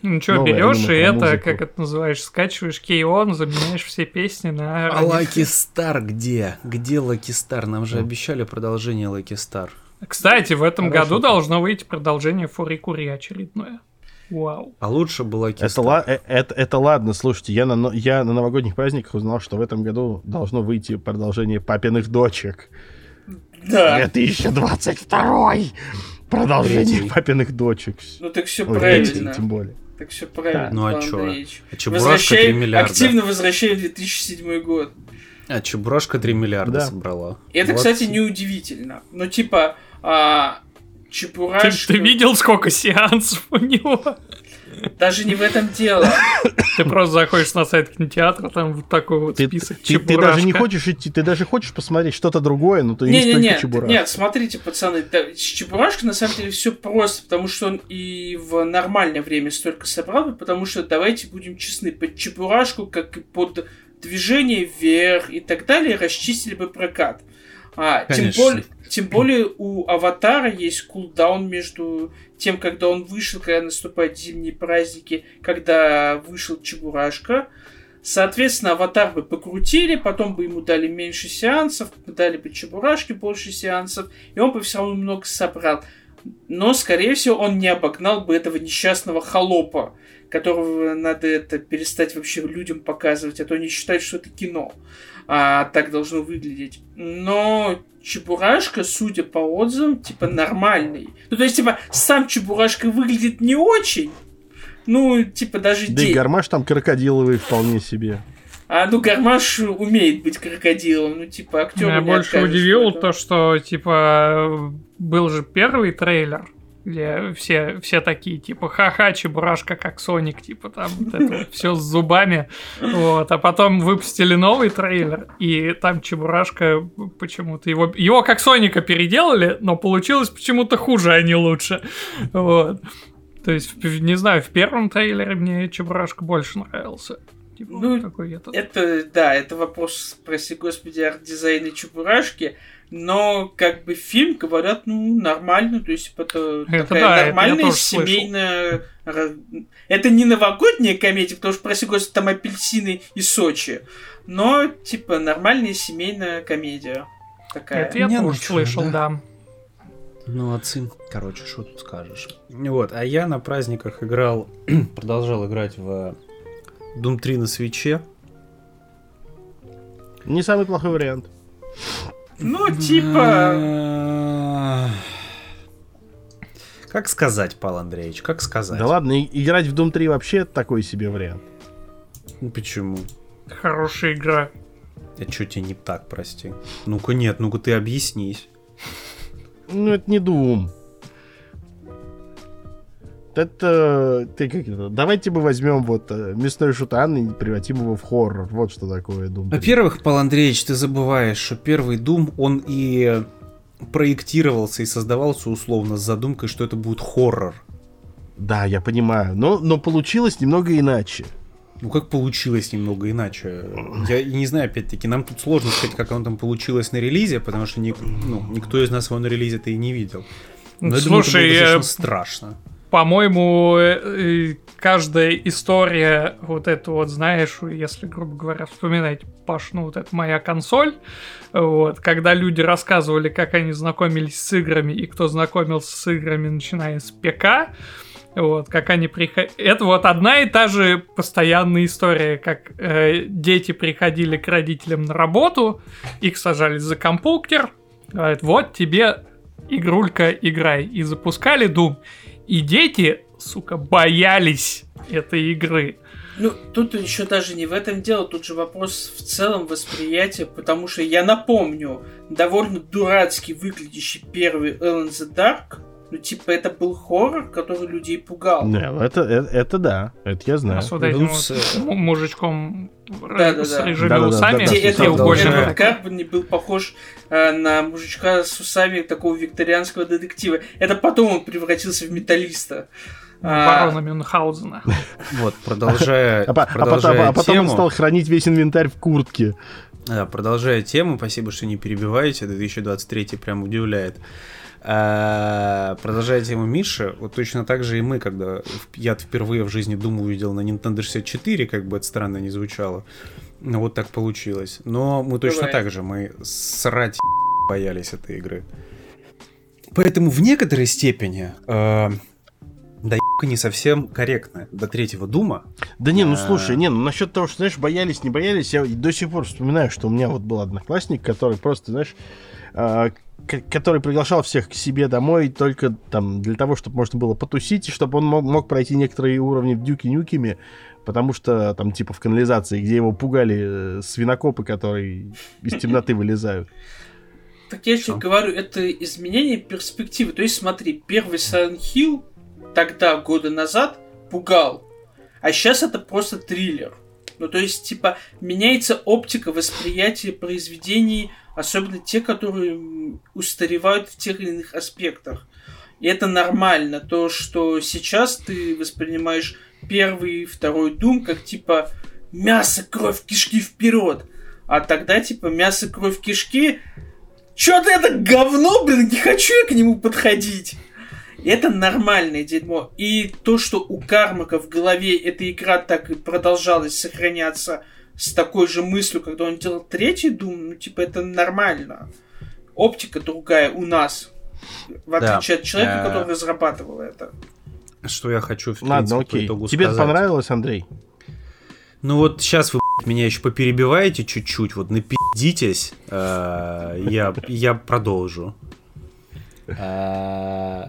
[SPEAKER 2] Ну что, берешь и это, музыку. как это называешь, скачиваешь Кейон, заменяешь все песни на...
[SPEAKER 3] А Лаки Стар где? Где Лаки Стар? Нам же обещали продолжение Лаки Стар.
[SPEAKER 2] Кстати, в этом Хорошо. году должно выйти продолжение Фурикури очередное. Вау.
[SPEAKER 3] А лучше было
[SPEAKER 4] это, ла- э, это, это ладно, слушайте, я на, я на новогодних праздниках узнал, что в этом году должно выйти продолжение папиных дочек.
[SPEAKER 1] Да.
[SPEAKER 4] 2022 Продолжение папиных дочек.
[SPEAKER 1] Ну так все правильно.
[SPEAKER 4] Тем более.
[SPEAKER 1] Так все правильно.
[SPEAKER 3] Ну а что? А Чебурашка 3 миллиарда.
[SPEAKER 1] Активно возвращаем 2007 год.
[SPEAKER 3] А Чебурашка 3 миллиарда да. собрала.
[SPEAKER 1] Это, Молодцы. кстати, неудивительно. Но типа, а, Чебурашка...
[SPEAKER 2] Ты, ты видел, сколько сеансов у него?
[SPEAKER 1] Даже не в этом дело.
[SPEAKER 2] Ты просто заходишь на сайт кинотеатра, там вот такой вот ты, список
[SPEAKER 4] ты, ты даже не хочешь идти, ты даже хочешь посмотреть что-то другое, но ты не, не, не,
[SPEAKER 1] Чебурашка. Нет, смотрите, пацаны, да, с Чебурашкой на самом деле все просто, потому что он и в нормальное время столько собрал, потому что давайте будем честны, под Чебурашку, как и под движение вверх и так далее, расчистили бы прокат. А, тем более, тем более у Аватара есть кулдаун между тем, когда он вышел, когда наступают зимние праздники, когда вышел Чебурашка. Соответственно, аватар бы покрутили, потом бы ему дали меньше сеансов, дали бы Чебурашке больше сеансов, и он бы все равно много собрал. Но, скорее всего, он не обогнал бы этого несчастного холопа, которого надо это перестать вообще людям показывать, а то они считают, что это кино. А так должно выглядеть. Но Чебурашка, судя по отзывам, типа нормальный. Ну, то есть, типа, сам Чебурашка выглядит не очень. Ну, типа, даже
[SPEAKER 4] Да день. и Гармаш там крокодиловый вполне себе.
[SPEAKER 1] А, ну, Гармаш умеет быть крокодилом. Ну, типа, актер
[SPEAKER 2] Меня больше удивило то, что, типа, был же первый трейлер где все, все такие, типа, ха-ха, Чебурашка как Соник, типа, там вот это все с зубами, вот, а потом выпустили новый трейлер, и там Чебурашка почему-то его, его как Соника переделали, но получилось почему-то хуже, а не лучше, вот. То есть, не знаю, в первом трейлере мне Чебурашка больше нравился.
[SPEAKER 1] Типа, ну, такой этот. это, да, это вопрос, прости господи, арт-дизайна Чебурашки, но как бы фильм, говорят, ну, нормально, то есть это, это такая да, нормальная это семейная... Слышал. Это не новогодняя комедия, потому что, прости господи, там апельсины и Сочи, но, типа, нормальная семейная комедия. Такая.
[SPEAKER 2] Это я не тоже слышал, да. да.
[SPEAKER 3] Ну, отцы, короче, что тут скажешь. Вот, а я на праздниках играл, <clears throat> продолжал играть в Doom 3 на свече.
[SPEAKER 4] Не самый плохой вариант.
[SPEAKER 1] Ну, типа...
[SPEAKER 3] Как сказать, Павел Андреевич, как сказать?
[SPEAKER 4] Да ладно, играть в Doom 3 вообще такой себе вариант.
[SPEAKER 3] Ну почему?
[SPEAKER 2] Хорошая игра.
[SPEAKER 3] А что тебе не так, прости? Ну-ка нет, ну-ка ты объяснись.
[SPEAKER 4] Ну это не Doom. Это, ты как это? Давайте мы возьмем вот э, мясной шутан и превратим его в хоррор. Вот что такое Doom.
[SPEAKER 3] Во-первых, Павел Андреевич, ты забываешь, что первый Doom, он и проектировался и создавался условно с задумкой, что это будет хоррор.
[SPEAKER 4] Да, я понимаю. Но, но получилось немного иначе.
[SPEAKER 3] Ну как получилось немного иначе? Я не знаю, опять-таки, нам тут сложно сказать, как оно там получилось на релизе, потому что ни, ну, никто из нас его на релизе-то и не видел.
[SPEAKER 2] Но Слушай, я думаю, это было
[SPEAKER 3] страшно.
[SPEAKER 2] По-моему, э, э, каждая история, вот это вот, знаешь, если, грубо говоря, вспоминать, Паш, ну вот это моя консоль, вот, когда люди рассказывали, как они знакомились с играми и кто знакомился с играми, начиная с ПК, вот, как они приходили. Это вот одна и та же постоянная история, как э, дети приходили к родителям на работу, их сажали за компьютер, говорят, вот тебе игрулька, играй. И запускали Doom. И дети, сука, боялись этой игры.
[SPEAKER 1] Ну, тут еще даже не в этом дело, тут же вопрос в целом восприятия, потому что я напомню, довольно дурацкий выглядящий первый Ellen the Dark, ну, типа, это был хоррор, который людей пугал.
[SPEAKER 4] Да, это, это, это да, это я знаю. А
[SPEAKER 2] с вот этим ну, с... вот мужичком да, да, с да. рыжими да, усами. Да, да,
[SPEAKER 1] да, это Эдвард Карбон был похож э, на мужичка с усами такого викторианского детектива. Это потом он превратился в металлиста.
[SPEAKER 2] Барона а... Мюнхгаузена. <laughs>
[SPEAKER 3] Вот, продолжая, <laughs>
[SPEAKER 4] а, продолжая а, а, потом, а потом он стал хранить весь инвентарь в куртке.
[SPEAKER 3] Да, продолжая тему, спасибо, что не перебиваете, 2023 прям удивляет. А, продолжая тему Миши, вот точно так же и мы, когда я впервые в жизни Doom увидел на Nintendo 64, как бы это странно не звучало, но вот так получилось. Но мы точно Давай. так же, мы срать боялись этой игры. Поэтому в некоторой степени э, да не совсем корректно до третьего Дума.
[SPEAKER 4] Да не, ну а. слушай, не, ну насчет того, что, знаешь, боялись, не боялись, я до сих пор вспоминаю, что у меня вот был одноклассник, который просто, знаешь, который приглашал всех к себе домой только там для того, чтобы можно было потусить, и чтобы он мог, мог пройти некоторые уровни в Дюки Нюкими, потому что там типа в канализации, где его пугали э, свинокопы, которые из темноты вылезают.
[SPEAKER 1] Так я тебе говорю, это изменение перспективы. То есть смотри, первый Silent Hill тогда, года назад, пугал, а сейчас это просто триллер. Ну, то есть, типа, меняется оптика восприятия произведений особенно те, которые устаревают в тех или иных аспектах. И это нормально, то, что сейчас ты воспринимаешь первый и второй Дум как типа мясо, кровь, кишки вперед. А тогда типа мясо, кровь, кишки. Чё ты это говно, блин, не хочу я к нему подходить. И это нормальное дерьмо. И то, что у Кармака в голове эта игра так и продолжалась сохраняться с такой же мыслью, когда он делал третий Doom, ну, типа, это нормально. Оптика другая у нас, в отличие да. от человека, а... который разрабатывал это.
[SPEAKER 3] Что я хочу, в
[SPEAKER 4] Ладно, окей. По Тебе это понравилось, Андрей?
[SPEAKER 3] Ну вот сейчас вы <laughs> меня еще поперебиваете чуть-чуть, вот напидитесь, э, я, я продолжу. <laughs> Э,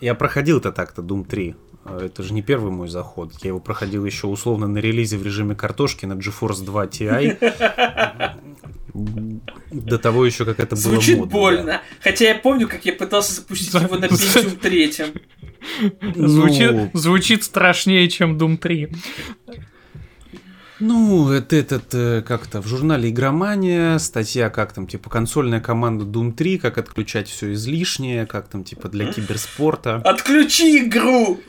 [SPEAKER 3] я проходил это так-то, Doom 3. Это же не первый мой заход. Я его проходил еще условно на релизе в режиме картошки на GeForce 2 Ti. До того еще, как это было
[SPEAKER 1] Звучит модно, больно. Да. Хотя я помню, как я пытался запустить его на Pentium 3.
[SPEAKER 2] Звучит, ну... звучит страшнее, чем Doom 3.
[SPEAKER 3] Ну, это этот, э, как-то в журнале Игромания, статья, как там, типа, консольная команда Doom 3, как отключать все излишнее, как там, типа, для киберспорта.
[SPEAKER 1] Отключи игру!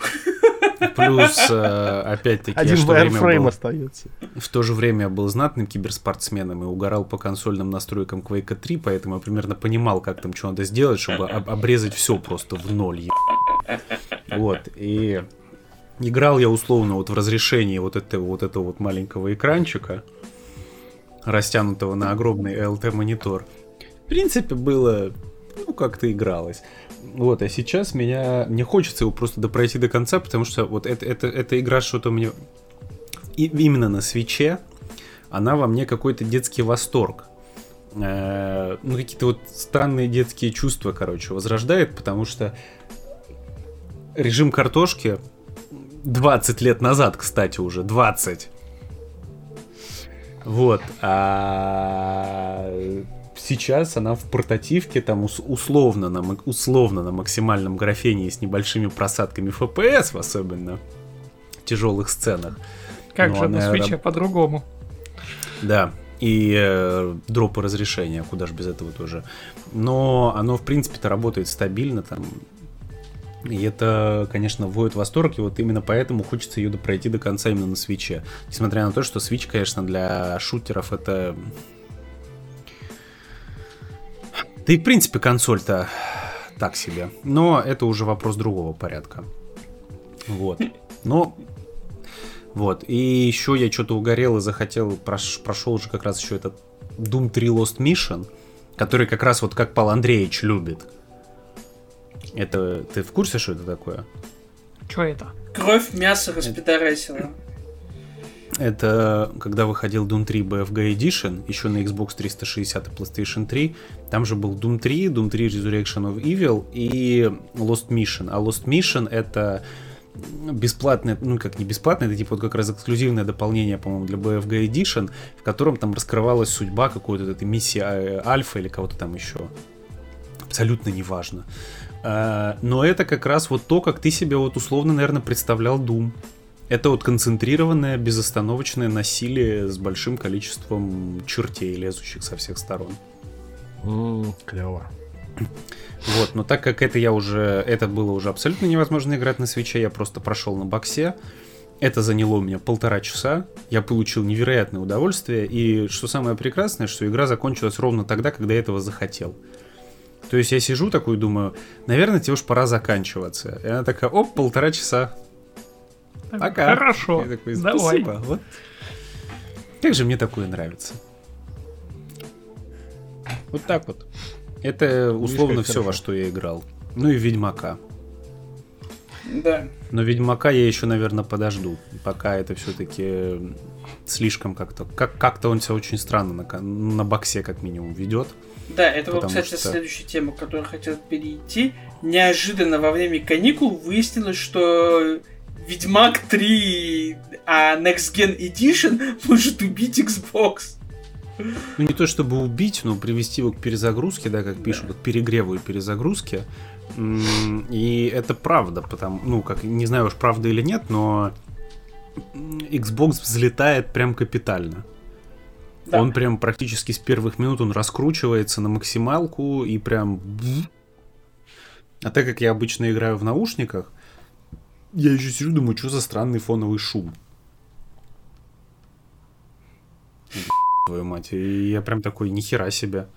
[SPEAKER 3] Плюс, э, <laughs> опять-таки,
[SPEAKER 4] Один в время был, остается.
[SPEAKER 3] В то же время я был знатным киберспортсменом и угорал по консольным настройкам Quake 3, поэтому я примерно понимал, как там что надо сделать, чтобы обрезать все просто в ноль. Вот, и Играл я условно вот в разрешении вот этого вот этого вот маленького экранчика, растянутого на огромный LT-монитор. В принципе, было, ну, как-то игралось. Вот, а сейчас меня... Мне хочется его просто допройти до конца, потому что вот это, это, эта игра что-то мне... И, именно на свече, она во мне какой-то детский восторг. Э, ну, какие-то вот странные детские чувства, короче, возрождает, потому что режим картошки 20 лет назад, кстати, уже 20. Вот. А сейчас она в портативке, там условно на, условно на максимальном графене с небольшими просадками FPS, особенно в тяжелых сценах.
[SPEAKER 2] Как Но же на свече по-другому?
[SPEAKER 3] Да, и э, дропы разрешения, куда же без этого тоже. Но оно, в принципе-то, работает стабильно, там И это, конечно, вводит восторг, и вот именно поэтому хочется ее пройти до конца именно на свече. Несмотря на то, что Switch, конечно, для шутеров это... Да и, в принципе, консоль-то так себе. Но это уже вопрос другого порядка. Вот. Но вот. И еще я что-то угорел и захотел, прош, прошел уже как раз еще этот Doom 3 Lost Mission, который как раз вот как Пал Андреевич любит. Это ты в курсе, что это такое?
[SPEAKER 2] Что это?
[SPEAKER 1] Кровь, мясо распидорасила.
[SPEAKER 3] Это когда выходил Doom 3 BFG Edition, еще на Xbox 360 и PlayStation 3. Там же был Doom 3, Doom 3 Resurrection of Evil и Lost Mission. А Lost Mission это бесплатное, ну как не бесплатное, это типа вот как раз эксклюзивное дополнение, по-моему, для BFG Edition, в котором там раскрывалась судьба какой-то этой миссии а, Альфа или кого-то там еще. Абсолютно неважно. А, но это как раз вот то, как ты себе вот условно, наверное, представлял Doom. Это вот концентрированное, безостановочное насилие с большим количеством чертей, лезущих со всех сторон.
[SPEAKER 4] Mm, клево.
[SPEAKER 3] Вот, но так как это я уже, это было уже абсолютно невозможно играть на свече, я просто прошел на боксе. Это заняло у меня полтора часа. Я получил невероятное удовольствие. И что самое прекрасное, что игра закончилась ровно тогда, когда я этого захотел. То есть я сижу такой думаю, наверное, тебе уж пора заканчиваться. И она такая, оп, полтора часа.
[SPEAKER 2] Пока. Хорошо.
[SPEAKER 3] Я такой, Спасибо. Давай. Вот. Как же мне такое нравится. Вот так вот. Это условно все, во что я играл. Ну и Ведьмака.
[SPEAKER 1] Да.
[SPEAKER 3] Но Ведьмака я еще, наверное, подожду. Пока это все-таки слишком как-то... Как- как-то он себя очень странно на, на боксе, как минимум, ведет.
[SPEAKER 1] Да, это вот, кстати, что... следующая тема, к которой хотел перейти. Неожиданно во время каникул выяснилось, что Ведьмак 3, а Next Gen Edition может убить Xbox.
[SPEAKER 3] Ну, не то чтобы убить, но привести его к перезагрузке, да, как пишут, к перегреву и перезагрузке. И это правда, потому, ну, как, не знаю уж правда или нет, но Xbox взлетает прям капитально. Да. Он прям практически с первых минут он раскручивается на максималку и прям... А так как я обычно играю в наушниках, я еще сижу, думаю, что за странный фоновый шум. Твою мать, и я прям такой, нихера себе.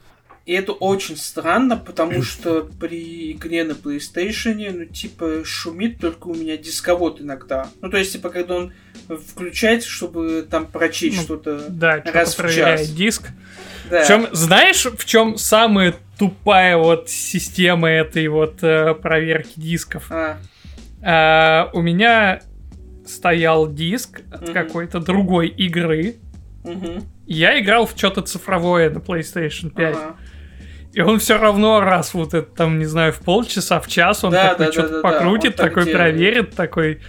[SPEAKER 1] И это очень странно, потому что при игре на PlayStation, ну, типа, шумит только у меня дисковод иногда. Ну, то есть, типа, когда он включается, чтобы там прочесть ну, что-то
[SPEAKER 2] да, раз в час. диск. Да. Причем, знаешь, в чем самая тупая вот система этой вот э, проверки дисков? А. А, у меня стоял диск от какой-то другой игры. Угу. Я играл в что-то цифровое на PlayStation 5. Ага. И он все равно раз вот это там, не знаю, в полчаса, в час он да, такой да, что-то да, покрутит, да, такой проверит, такой.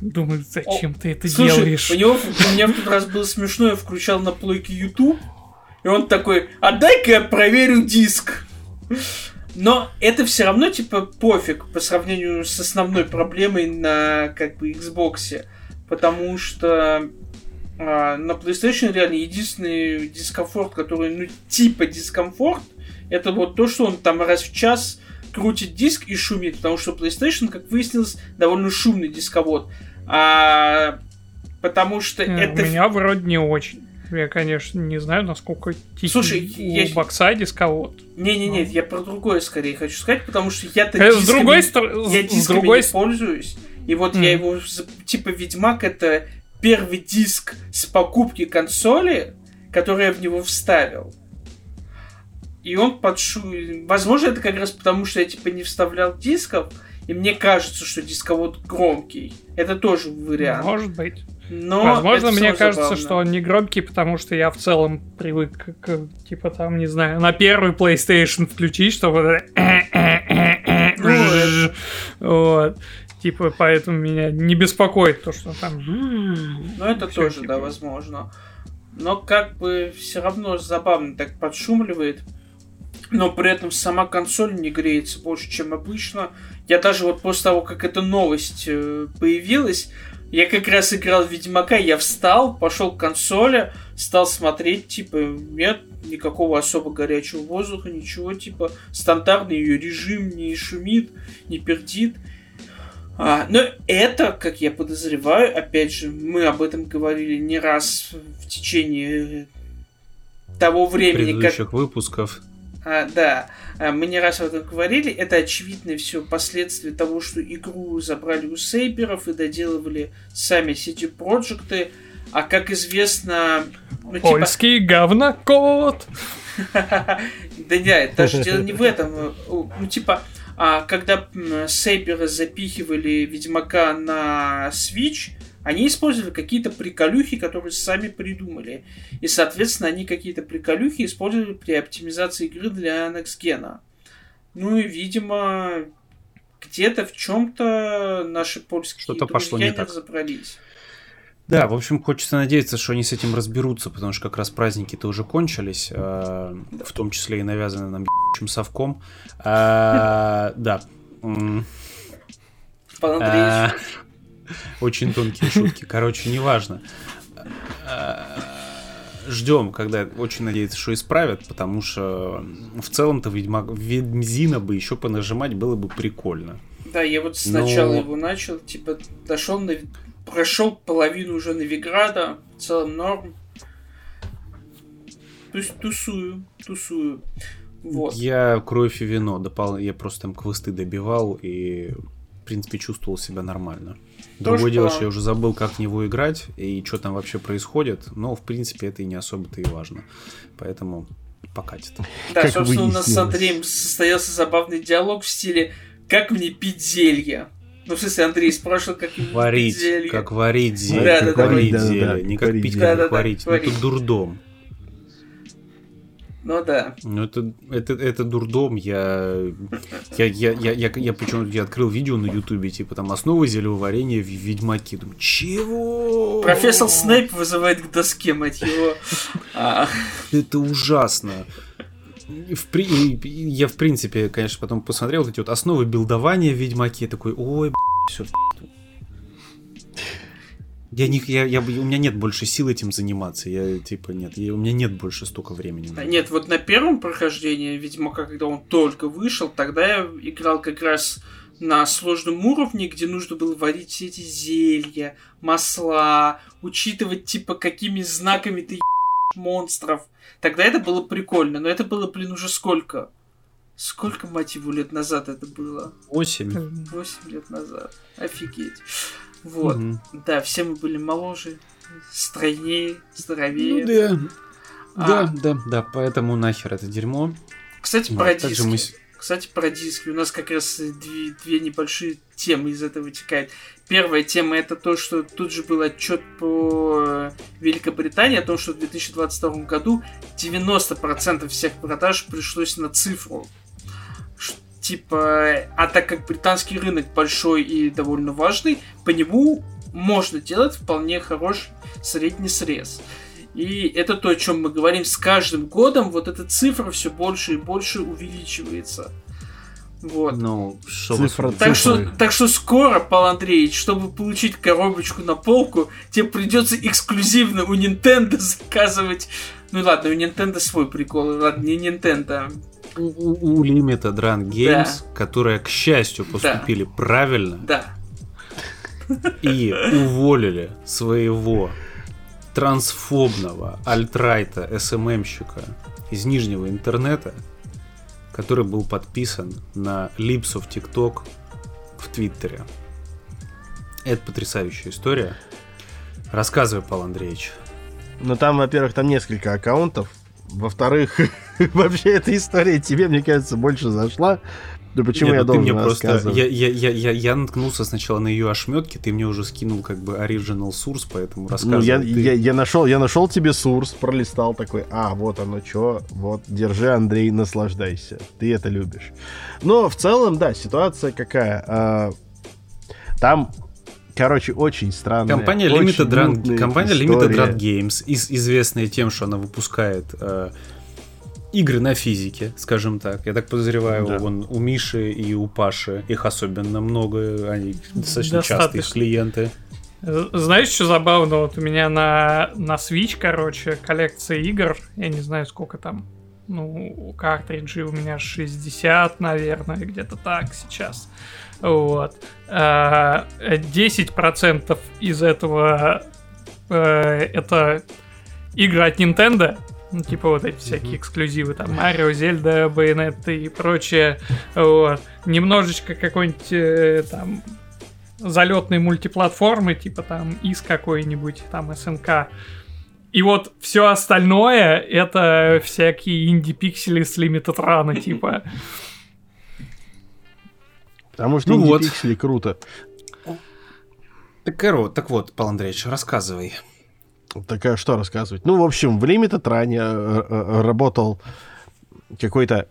[SPEAKER 2] Думаю, зачем О, ты это слушай, делаешь?
[SPEAKER 1] У него у меня в тот раз было смешно, я включал на плойке YouTube, и он такой, а дай-ка я проверю диск. Но это все равно, типа, пофиг по сравнению с основной проблемой на, как бы, Xbox. Потому что а, на PlayStation реально единственный дискомфорт, который, ну, типа дискомфорт, это вот то, что он там раз в час крутит диск и шумит, потому что PlayStation, как выяснилось, довольно шумный дисковод. А, потому что
[SPEAKER 2] не,
[SPEAKER 1] это...
[SPEAKER 2] У меня вроде не очень. Я, конечно, не знаю, насколько тихий Слушай, у я... бокса дисковод.
[SPEAKER 1] Не-не-не, ну. я про другое скорее хочу сказать, потому что я-то э,
[SPEAKER 2] с другой стороны,
[SPEAKER 1] я с другой... не пользуюсь. И вот mm. я его, типа, Ведьмак это первый диск с покупки консоли, который я в него вставил. И он подшу... Возможно, это как раз потому, что я типа не вставлял дисков, и мне кажется, что дисковод громкий. Это тоже вариант.
[SPEAKER 2] Может быть. Но Возможно, мне кажется, забавно. что он не громкий, потому что я в целом привык к, типа там, не знаю, на первый PlayStation включить, чтобы вот. <clears throat> Типа, поэтому меня не беспокоит то, что там...
[SPEAKER 1] Ну, это тоже, да, возможно. Но как бы все равно забавно так подшумливает но при этом сама консоль не греется больше, чем обычно. Я даже вот после того, как эта новость э, появилась, я как раз играл в Ведьмака, я встал, пошел к консоли, стал смотреть, типа, нет никакого особо горячего воздуха, ничего, типа, стандартный ее режим не шумит, не пердит. А, но это, как я подозреваю, опять же, мы об этом говорили не раз в течение того времени,
[SPEAKER 3] предыдущих как... выпусков.
[SPEAKER 1] А, да, а, мы не раз об этом говорили. Это очевидно все последствия того, что игру забрали у сейберов и доделывали сами CD Проекты. А как известно...
[SPEAKER 2] Ну, типа... Польский говнокод! <laughs>
[SPEAKER 1] Да нет, даже дело не в этом. <laughs> Ну, типа, а когда Сейберы запихивали Ведьмака на Switch, они использовали какие-то приколюхи, которые сами придумали. И, соответственно, они какие-то приколюхи использовали при оптимизации игры для Next Gen. Ну и, видимо, где-то в чем-то наши польские
[SPEAKER 3] Что-то пошло не так.
[SPEAKER 1] разобрались.
[SPEAKER 3] Да, в общем, хочется надеяться, что они с этим разберутся, потому что как раз праздники-то уже кончились, э, в том числе и навязаны нам ебучим совком. Э, <laughs> да. Э, очень тонкие шутки. Короче, неважно. Э, Ждем, когда очень надеется, что исправят, потому что в целом-то Ведьмак... Ведьмзина бы еще понажимать было бы прикольно.
[SPEAKER 1] Да, я вот сначала Но... его начал, типа, дошел на прошел половину уже Новиграда, в целом норм. То есть тусую, тусую. Вот.
[SPEAKER 3] Я кровь и вино допал, я просто там квесты добивал и, в принципе, чувствовал себя нормально. Тоже Другое дело, что я уже забыл, как в него играть и что там вообще происходит, но, в принципе, это и не особо-то и важно. Поэтому покатит. <laughs>
[SPEAKER 1] Да, как собственно, у нас с Андреем состоялся забавный диалог в стиле «Как мне пить зелье?» Ну, в смысле, Андрей спрашивал, как
[SPEAKER 3] варить зелье. Как варить зелье. Да, как да, варить да, зелье. Да, да, не как пить, как да, варить. Да, ну, это дурдом.
[SPEAKER 1] Ну да.
[SPEAKER 3] Ну это, это, это дурдом. Я, я, я, я, я, я почему я открыл видео на Ютубе, типа там основы зельеварения в Ведьмаке. Думаю, чего?
[SPEAKER 1] Профессор Снейп вызывает к доске, мать его. <laughs> А.
[SPEAKER 3] Это ужасно. В при... Я, в принципе, конечно, потом посмотрел вот эти вот основы билдования в Ведьмаке, такой, ой, все. Я не, я, я, у меня нет больше сил этим заниматься. Я типа нет, я, у меня нет больше столько времени.
[SPEAKER 1] Да, нет, вот на первом прохождении Ведьмака, когда он только вышел, тогда я играл как раз на сложном уровне, где нужно было варить все эти зелья, масла, учитывать типа какими знаками ты монстров. Тогда это было прикольно, но это было, блин, уже сколько? Сколько, мать его, лет назад это было?
[SPEAKER 3] Восемь.
[SPEAKER 1] Восемь лет назад. Офигеть. Вот. Угу. Да, все мы были моложе, стройнее, здоровее.
[SPEAKER 3] Ну да. А... Да, да, да, поэтому нахер это дерьмо.
[SPEAKER 1] Кстати, вот, про диски. Мы... Кстати, про диски. У нас как раз две, две небольшие темы из этого вытекают. Первая тема это то, что тут же был отчет по Великобритании о том, что в 2022 году 90% всех продаж пришлось на цифру. Типа, а так как британский рынок большой и довольно важный, по нему можно делать вполне хороший средний срез. И это то, о чем мы говорим. С каждым годом вот эта цифра все больше и больше увеличивается. Вот.
[SPEAKER 3] Ну,
[SPEAKER 1] что Цифра так, что, так что скоро, Павел Андреевич, чтобы получить коробочку на полку, тебе придется эксклюзивно у Nintendo <laughs> заказывать. Ну ладно, у Nintendo свой прикол, ладно, не Nintendo.
[SPEAKER 3] У, у Limited Run Games, да. которые, к счастью, поступили да. правильно.
[SPEAKER 1] Да.
[SPEAKER 3] И уволили своего трансфобного альтрайта СММщика из нижнего интернета, который был подписан на Липсов ТикТок в Твиттере. Это потрясающая история. Рассказывай, Павел Андреевич.
[SPEAKER 4] Ну, там, во-первых, там несколько аккаунтов. Во-вторых, <laughs> вообще эта история тебе, мне кажется, больше зашла, да почему Нет, я ну должен мне просто
[SPEAKER 3] я, я, я, я, я наткнулся сначала на ее ошметки, ты мне уже скинул как бы original source, поэтому рассказывай. Ну,
[SPEAKER 4] я,
[SPEAKER 3] ты...
[SPEAKER 4] я, я, нашел, я нашел тебе source, пролистал такой, а, вот оно что, вот, держи, Андрей, наслаждайся, ты это любишь. Но в целом, да, ситуация какая. А, там Короче, очень странная.
[SPEAKER 3] Компания Limited Run, компания Limited Run Games, из, известная тем, что она выпускает э, игры на физике, скажем так. Я так подозреваю, да. вон, у Миши и у Паши их особенно много, они достаточно, достаточно. частые клиенты.
[SPEAKER 2] Знаешь, что забавно? Вот у меня на, на Switch, короче, коллекция игр, я не знаю, сколько там, ну, картриджи у меня 60, наверное, где-то так сейчас. Вот. 10% э, из этого э, это игры от Nintendo, ну, типа вот эти всякие эксклюзивы, там, Марио, Зельда, Байонетты и прочее. Вот. Немножечко какой-нибудь э, там залетной мультиплатформы, типа там из какой-нибудь, там СНК. И вот все остальное это всякие инди-пиксели с Limited Run, <laughs> типа.
[SPEAKER 4] Потому что ну инди-пиксели вот. круто.
[SPEAKER 3] Так, Каро, так вот, Павел Андреевич, рассказывай.
[SPEAKER 4] Так а что рассказывать? Ну, в общем, в Limited Run э, э, работал какой-то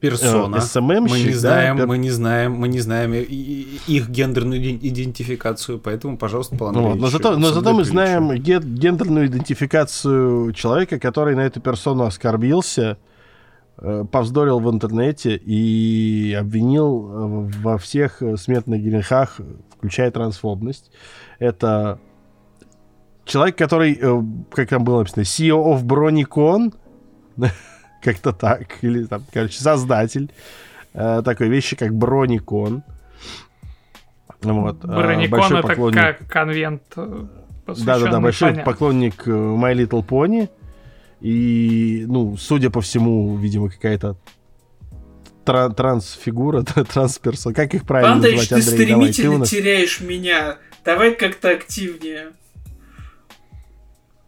[SPEAKER 3] персона. SMM мы не знаем, да, мы не знаем, мы не знаем их гендерную идентификацию, поэтому, пожалуйста, Павел
[SPEAKER 4] вот, но зато, но зато мы знаем гендерную идентификацию человека, который на эту персону оскорбился, э, повздорил в интернете и обвинил э, во всех смертных грехах, включая трансфобность. Это человек, который, э, как там было написано, CEO of Bronicon, <laughs> как-то так, или там, короче, создатель э, такой вещи, как Броникон.
[SPEAKER 2] Вот. Э, Броникон это поклонник... как конвент
[SPEAKER 4] Да-да-да, большой понятно. поклонник My Little Pony. И, ну, судя по всему, видимо, какая-то тра- трансфигура, <laughs> трансперсон. Как их правильно Пандрич,
[SPEAKER 1] называть, Андрей? ты стремительно Давай, ты теряешь меня. Давай как-то активнее.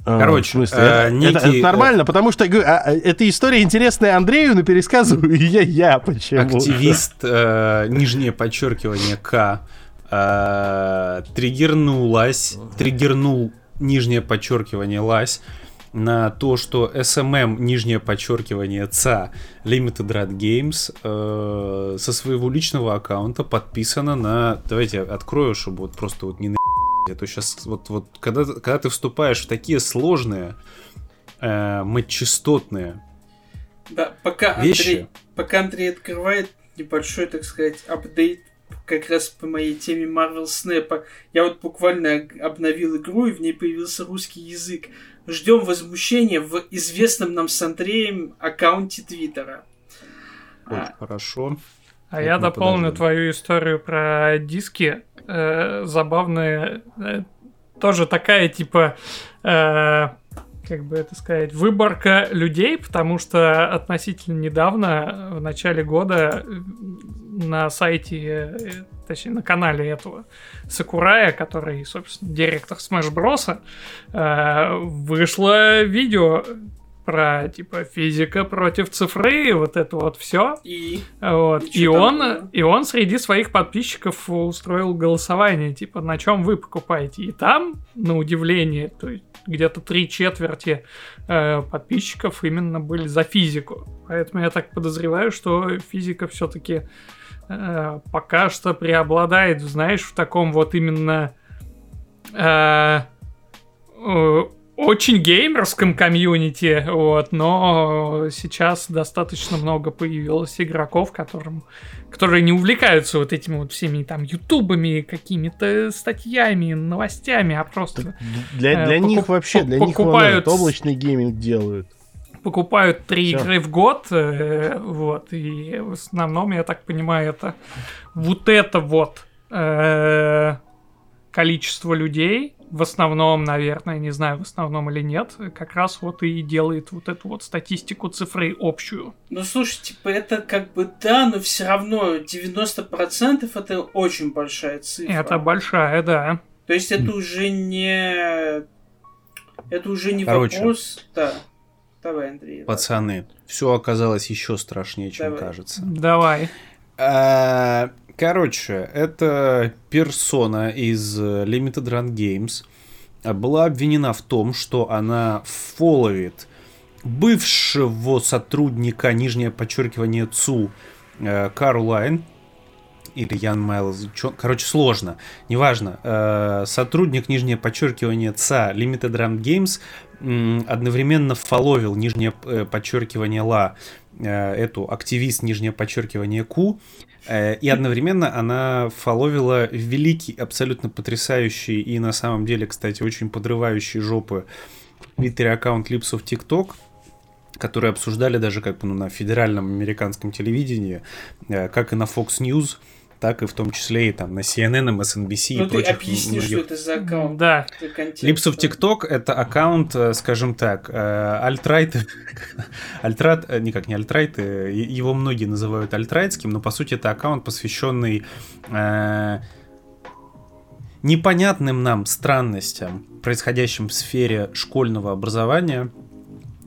[SPEAKER 4] А, Короче, в смысле, э, некий... это, это нормально, потому что а, а, эта история интересная Андрею, но пересказываю <laughs> я, я почему.
[SPEAKER 3] Активист, э, нижнее подчеркивание К, э, триггернулась, триггернул нижнее подчеркивание лась на то, что SMM, нижнее подчеркивание ЦА, Limited Red Games, э, со своего личного аккаунта подписано на... Давайте открою, чтобы вот просто вот не на а то сейчас вот, вот когда, когда ты вступаешь в такие сложные, э, матчастотные
[SPEAKER 1] да, пока вещи... Андрей, пока Андрей открывает небольшой, так сказать, апдейт как раз по моей теме Marvel Snap. Я вот буквально обновил игру, и в ней появился русский язык. Ждем возмущения в известном нам с Андреем аккаунте Твиттера.
[SPEAKER 3] А. Хорошо.
[SPEAKER 2] А я дополню твою историю про диски. Э, забавная. Э, тоже такая, типа, э, как бы это сказать, выборка людей, потому что относительно недавно, в начале года, на сайте, э, точнее, на канале этого Сакурая, который, собственно, директор Smash Bros, э, вышло видео про типа физика против цифры, вот это вот все.
[SPEAKER 1] И,
[SPEAKER 2] вот. и, и он, было? и он среди своих подписчиков устроил голосование, типа на чем вы покупаете. И там, на удивление, то есть где-то три четверти э, подписчиков именно были за физику. Поэтому я так подозреваю, что физика все-таки э, пока что преобладает, знаешь, в таком вот именно э, очень геймерском community, вот, но сейчас достаточно много появилось игроков, которым, которые не увлекаются вот этими вот всеми там ютубами, какими-то статьями, новостями, а просто...
[SPEAKER 4] Для, для э, них вообще, для покупают, них вон, облачный гейминг делают.
[SPEAKER 2] Покупают три Всё. игры в год, э, вот, и в основном, я так понимаю, это вот это вот э, количество людей, в основном, наверное, не знаю, в основном или нет, как раз вот и делает вот эту вот статистику цифры общую.
[SPEAKER 1] Ну, слушай, типа, это как бы да, но все равно 90% это очень большая цифра.
[SPEAKER 2] Это большая, да.
[SPEAKER 1] То есть это уже не... Это уже не Короче, вопрос... Да. Давай, Андрей.
[SPEAKER 3] Пацаны, да. все оказалось еще страшнее, чем Давай. кажется.
[SPEAKER 2] Давай.
[SPEAKER 3] А, Короче, это персона из Limited Run Games была обвинена в том, что она фоловит бывшего сотрудника, нижнее подчеркивание ЦУ, э, Карлайн, или Ян Майлз, короче, сложно, неважно, э, сотрудник, нижнее подчеркивание ЦА Limited Run Games одновременно фоловил нижнее э, подчеркивание ЛА, эту активист, нижнее подчеркивание Э, и одновременно она фоловила великий, абсолютно потрясающий и на самом деле, кстати, очень подрывающий жопы Твиттере аккаунт of TikTok, которые обсуждали даже как бы ну, на федеральном американском телевидении, э, как и на Fox News, так и в том числе и там на CNN, MSNBC
[SPEAKER 1] ну,
[SPEAKER 3] и прочих.
[SPEAKER 1] объясни, многих... что это за аккаунт.
[SPEAKER 2] Да.
[SPEAKER 3] Липсов TikTok — это аккаунт, э, скажем так, э, альтрайт, <laughs> альтрат, никак не альтрайт, его многие называют альтрайтским, но по сути это аккаунт, посвященный э, непонятным нам странностям, происходящим в сфере школьного образования — Э,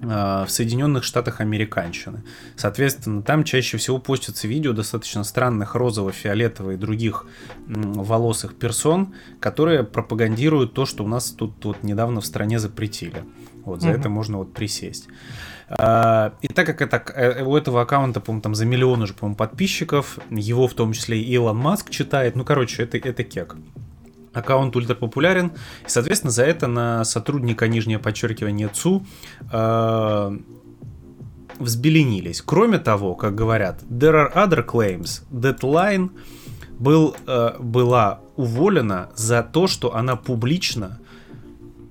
[SPEAKER 3] в Соединенных Штатах американщины. Соответственно, там чаще всего постятся видео достаточно странных розово-фиолетовых и других волосых персон, которые пропагандируют то, что у нас тут вот недавно в стране запретили. Вот за угу. это можно вот присесть. А, и так как это, э, у этого аккаунта, по-моему, там за миллион уже, по-моему, подписчиков, его в том числе и Илон Маск читает, ну, короче, это, это кек аккаунт ультра популярен, и, соответственно, за это на сотрудника нижнее подчеркивание ЦУ э, взбеленились. Кроме того, как говорят, there are other claims. Deadline был, э, была уволена за то, что она публично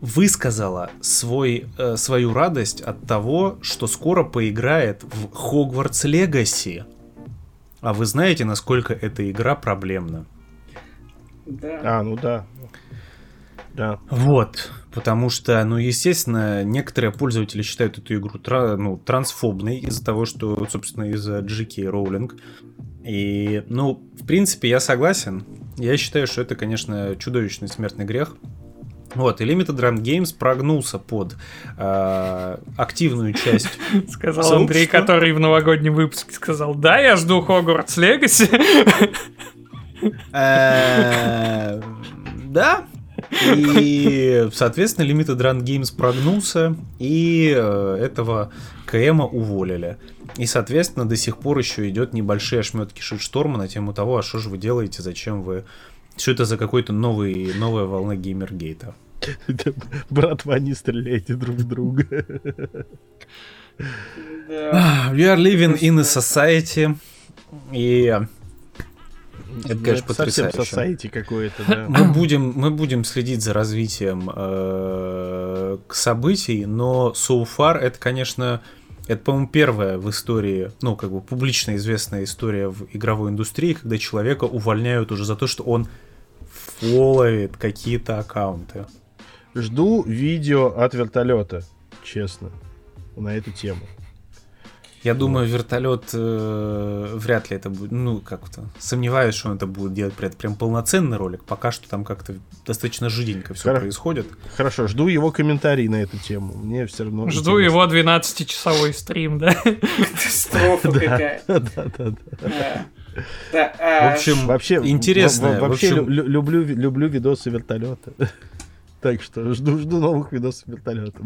[SPEAKER 3] высказала свой, э, свою радость от того, что скоро поиграет в Хогвартс Легаси. А вы знаете, насколько эта игра проблемна?
[SPEAKER 4] Да. А, ну да.
[SPEAKER 3] Да. Вот. Потому что, ну, естественно, некоторые пользователи считают эту игру тра- ну, трансфобной из-за того, что, собственно, из-за Джеки Роулинг. И, ну, в принципе, я согласен. Я считаю, что это, конечно, чудовищный смертный грех. Вот, и Limited Run Games прогнулся под э, активную часть. <laughs>
[SPEAKER 2] Сказал Андрей, который в новогоднем выпуске сказал, да, я жду Хогвартс Легаси. <laughs>
[SPEAKER 3] Э, да. И, соответственно, Limited Run Games прогнулся, и э, этого КМа уволили. И, соответственно, до сих пор еще идет небольшие ошметки шитшторма на тему того, а что же вы делаете, зачем вы... Что это за какой-то новый, новая волна геймергейта? <laughs>
[SPEAKER 4] Братва, не стреляйте друг в друга.
[SPEAKER 3] We are living in a society. И это, ну, конечно, потрясающе.
[SPEAKER 4] Совсем какое-то, да.
[SPEAKER 3] Мы будем, мы будем следить за развитием э, событий, но so far это, конечно, это, по-моему, первая в истории, ну, как бы публично известная история в игровой индустрии, когда человека увольняют уже за то, что он фолловит какие-то аккаунты.
[SPEAKER 4] Жду видео от вертолета, честно, на эту тему.
[SPEAKER 3] Я думаю, вертолет э, вряд ли это будет. Ну, как-то. Сомневаюсь, что он это будет делать при этом прям полноценный ролик. Пока что там как-то достаточно жиденько все Хор- происходит.
[SPEAKER 4] Хорошо, жду его комментарий на эту тему. Мне все равно.
[SPEAKER 2] Жду интересно. его 12-часовой стрим, да?
[SPEAKER 1] Катастрофа какая. Да, да,
[SPEAKER 3] да. Да, а... В общем, вообще интересно.
[SPEAKER 4] Вообще люблю, люблю видосы вертолета. <laughs> Так что жду, жду новых видосов вертолета.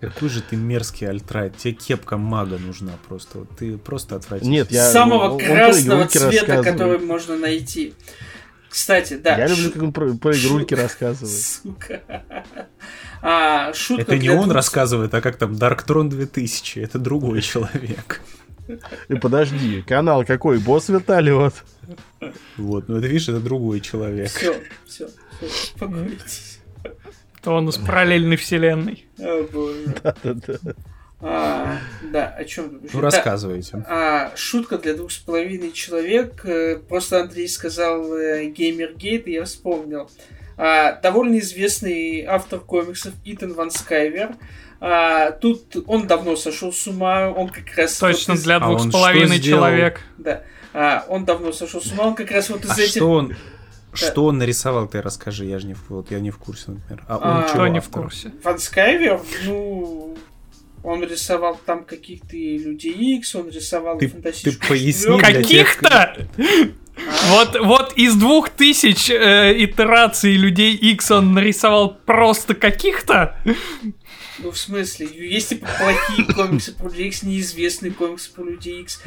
[SPEAKER 3] Какой же ты мерзкий альтрайт. Тебе кепка мага нужна просто. Вот ты просто отвратительный.
[SPEAKER 1] Нет, я... Самого он, красного он цвета, который можно найти. Кстати, да.
[SPEAKER 4] Я люблю, как он про, про игрульки рассказывает.
[SPEAKER 1] Сука. А, шутка
[SPEAKER 3] это не он двух... рассказывает, а как там Darktron 2000. Это другой <laughs> человек.
[SPEAKER 4] И подожди, канал какой? Босс вертолет.
[SPEAKER 3] Вот, ну это видишь, это другой человек.
[SPEAKER 1] Все, все, все,
[SPEAKER 2] то он из параллельной вселенной.
[SPEAKER 1] О, боже. <laughs> Да-да-да. А, да, о чем
[SPEAKER 3] Ну, рассказывайте.
[SPEAKER 1] А, шутка для двух с половиной человек. Э, просто Андрей сказал э, Геймергейт, и я вспомнил. А, довольно известный автор комиксов Итан Ван Скайвер. А, тут он давно сошел с ума, он как раз...
[SPEAKER 2] Точно, вот из... для двух а с половиной человек.
[SPEAKER 1] Да. А, он давно сошел с ума, он как раз вот из а этих...
[SPEAKER 3] Что он, что он нарисовал, ты расскажи, я же не в, вот, я не в курсе, например.
[SPEAKER 2] А он а, чего не в курсе?
[SPEAKER 1] Ван Скайвер, ну, он рисовал там каких-то Людей Икс, он рисовал
[SPEAKER 3] ты,
[SPEAKER 1] фантастическую...
[SPEAKER 3] Ты поясни
[SPEAKER 2] Каких-то? Вот, вот из двух тысяч э, итераций Людей Икс он нарисовал просто каких-то?
[SPEAKER 1] Ну, в смысле, есть типа плохие комиксы про Людей Икс, неизвестные комиксы про Людей Икс.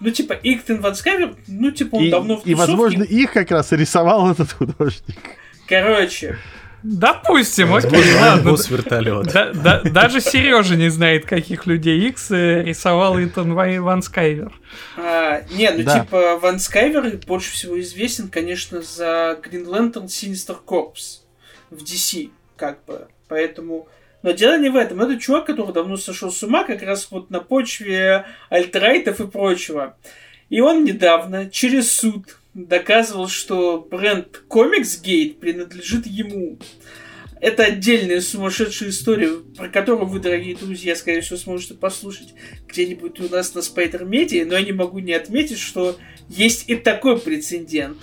[SPEAKER 1] Ну, типа, Итан Ван Скайвер, ну, типа, он и, давно в
[SPEAKER 4] И, возможно, их как раз рисовал этот художник.
[SPEAKER 1] Короче,
[SPEAKER 2] Допустим, окей, ладно. вертолет. Да, да, даже Сережа не знает, каких людей X э, рисовал Итан Ван Скайвер.
[SPEAKER 1] А, не, ну да. типа Ван Скайвер больше всего известен, конечно, за Green Lantern Sinister Corps в DC, как бы. Поэтому Но дело не в этом. Это чувак, который давно сошел с ума, как раз вот на почве альтрайтов и прочего. И он недавно через суд доказывал, что бренд Comicsgate принадлежит ему. Это отдельная сумасшедшая история, про которую вы, дорогие друзья, скорее всего, сможете послушать где-нибудь у нас на Spider Media, но я не могу не отметить, что есть и такой прецедент.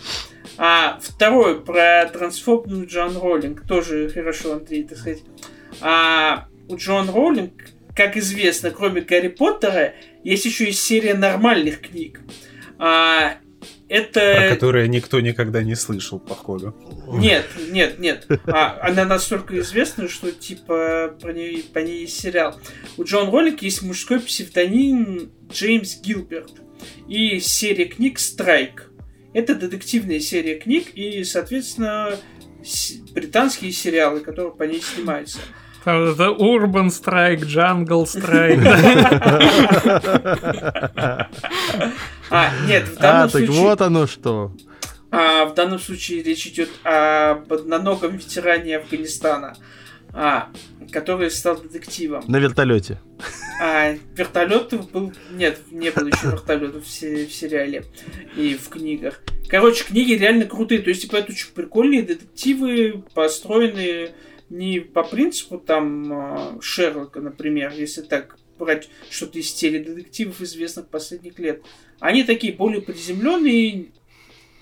[SPEAKER 1] А второе, про трансфобную Джон Роллинг, тоже хорошо, Андрей, так сказать. А у Джон Роллинг, как известно, кроме Гарри Поттера, есть еще и серия нормальных книг. А, это...
[SPEAKER 3] Про которые никто никогда не слышал, походу.
[SPEAKER 1] Нет, нет, нет. А, она настолько известна, что типа про нее, по ней есть сериал. У Джон Роллинг есть мужской псевдоним Джеймс Гилберт. И серия книг «Страйк». Это детективная серия книг и, соответственно, британские сериалы, которые по ней снимаются.
[SPEAKER 2] Это Urban Strike, Jungle Strike. <laughs>
[SPEAKER 1] А, нет, в данном
[SPEAKER 4] а, так вот оно что.
[SPEAKER 1] А, в данном случае речь идет об одноногом ветеране Афганистана, а, который стал детективом.
[SPEAKER 4] На вертолете.
[SPEAKER 1] А, вертолет был... Нет, не было еще вертолетов в, в сериале и в книгах. Короче, книги реально крутые. То есть, типа, это очень прикольные детективы, построенные не по принципу там а, Шерлока, например, если так брать что-то из теледетективов известных последних лет. Они такие более приземленные,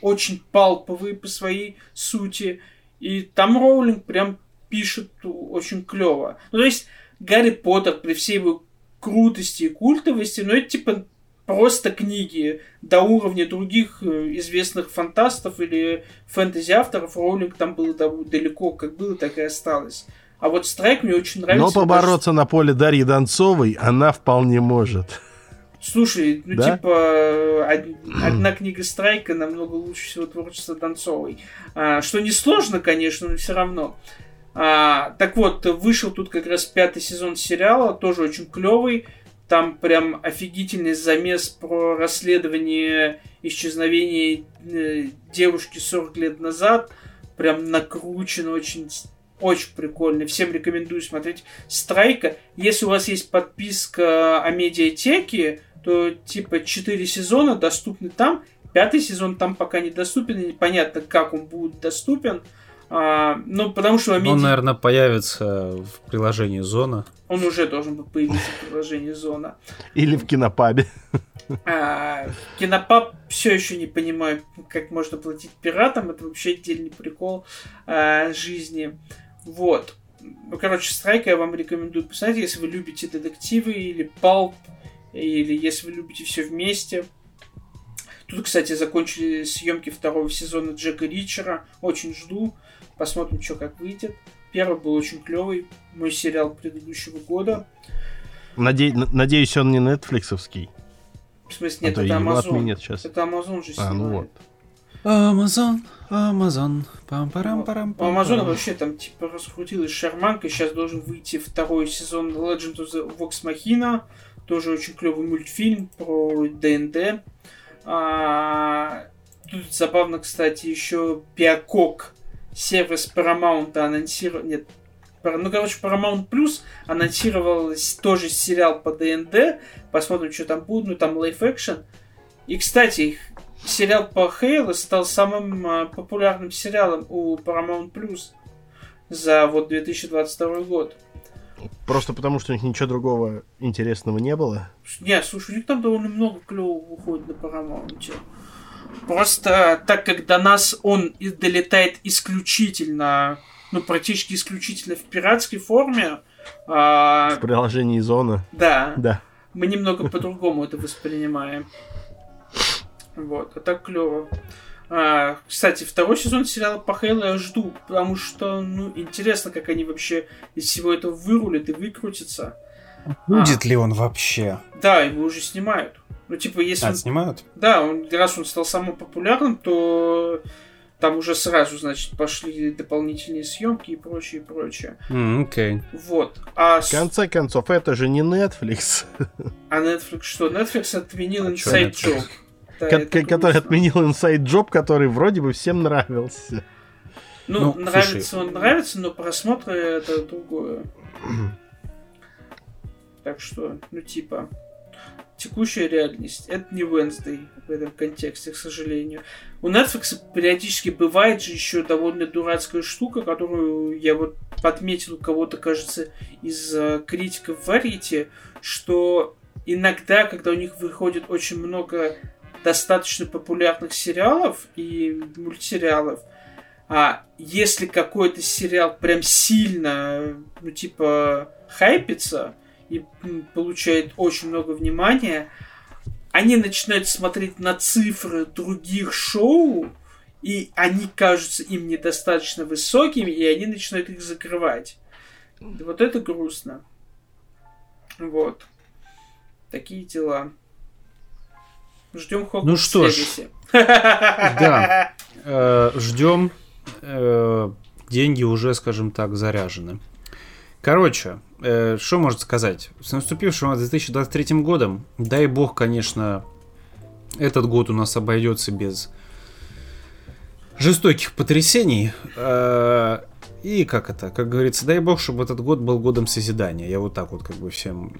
[SPEAKER 1] очень палповые по своей сути. И там Роулинг прям пишет очень клево. Ну, то есть, Гарри Поттер при всей его крутости и культовости, но это типа просто книги до уровня других э, известных фантастов или фэнтези-авторов. Роулинг там было далеко, как было, так и осталось. А вот Страйк мне очень нравится.
[SPEAKER 4] Но побороться даже... на поле Дарьи Донцовой она вполне может.
[SPEAKER 1] Слушай, ну да? типа одна книга Страйка намного лучше всего творчества Донцовой. А, что несложно, конечно, но все равно. А, так вот, вышел тут как раз пятый сезон сериала, тоже очень клевый. Там прям офигительный замес про расследование исчезновения э, девушки 40 лет назад. Прям накручен очень очень прикольный. Всем рекомендую смотреть Страйка. Если у вас есть подписка о медиатеке, то типа 4 сезона доступны там. Пятый сезон там пока недоступен, и непонятно, как он будет доступен. А, ну, потому что...
[SPEAKER 3] Амеди... Он, наверное, появится в приложении Зона.
[SPEAKER 1] Он уже должен был появиться в приложении Зона.
[SPEAKER 4] Или в кинопабе.
[SPEAKER 1] А, кинопаб все еще не понимаю, как можно платить пиратам. Это вообще отдельный прикол а, жизни. Вот. Ну, короче, Страйка я вам рекомендую посмотреть, если вы любите детективы или палп, или если вы любите все вместе. Тут, кстати, закончили съемки второго сезона Джека Ричера. Очень жду. Посмотрим, что как выйдет. Первый был очень клевый. Мой сериал предыдущего года.
[SPEAKER 4] Наде... Надеюсь, он не нетфликсовский.
[SPEAKER 1] В смысле, нет, а это Amazon. сейчас. Это Amazon же
[SPEAKER 4] снимает. А, ну вот.
[SPEAKER 3] Amazon, Amazon, пам парам парам
[SPEAKER 1] У Амазона вообще там типа раскрутилась шарманка. Сейчас должен выйти второй сезон Legend of the Vox Machina. Тоже очень клевый мультфильм про ДНД. А, тут забавно, кстати, еще Пиакок сервис Paramount анонсировал... Нет, ну, короче, Paramount Plus анонсировал тоже сериал по ДНД. Посмотрим, что там будет. Ну, там лайф экшен. И, кстати, сериал по Хейлу стал самым а, популярным сериалом у Paramount Plus за вот 2022 год.
[SPEAKER 4] Просто потому, что у них ничего другого интересного не было?
[SPEAKER 1] Нет, слушай, у них там довольно много клевого выходит на Paramount. Просто так как до нас он и долетает исключительно, ну, практически исключительно в пиратской форме.
[SPEAKER 4] А... В приложении Зона.
[SPEAKER 1] Да.
[SPEAKER 4] Да.
[SPEAKER 1] Мы немного по-другому это воспринимаем. Вот, а так клево. А, кстати, второй сезон сериала по Хейлу я жду, потому что, ну, интересно, как они вообще из всего этого вырулят и выкрутятся.
[SPEAKER 3] Будет а, ли он вообще?
[SPEAKER 1] Да, его уже снимают. Ну, типа, если...
[SPEAKER 3] А,
[SPEAKER 1] он...
[SPEAKER 3] снимают?
[SPEAKER 1] Да, он, раз он стал самым популярным, то там уже сразу, значит, пошли дополнительные съемки и прочее, и прочее.
[SPEAKER 3] Mm, okay.
[SPEAKER 1] Вот. А
[SPEAKER 4] В конце концов, это же не Netflix. <laughs>
[SPEAKER 1] А Netflix что? Netflix отменил а Inside Job.
[SPEAKER 4] Да, который отменил Inside Job, который вроде бы всем нравился.
[SPEAKER 1] Ну, ну нравится слушай. он нравится, но просмотры это другое. <clears throat> Так что, ну типа, текущая реальность. Это не Wednesday в этом контексте, к сожалению. У Netflix периодически бывает же еще довольно дурацкая штука, которую я вот подметил у кого-то, кажется, из uh, критиков Variety, что иногда, когда у них выходит очень много достаточно популярных сериалов и мультсериалов, а если какой-то сериал прям сильно, ну, типа, хайпится, и получает очень много внимания, они начинают смотреть на цифры других шоу, и они кажутся им недостаточно высокими, и они начинают их закрывать. Вот это грустно. Вот. Такие дела. Ждем Хогвартс
[SPEAKER 3] Ну что ж. <laughs> Да. Э, ждем. Э, деньги уже, скажем так, заряжены. Короче, что можно сказать? С наступившим 2023 годом, дай бог, конечно, этот год у нас обойдется без жестоких потрясений. Э, и как это, как говорится, дай бог, чтобы этот год был годом созидания. Я вот так вот как бы всем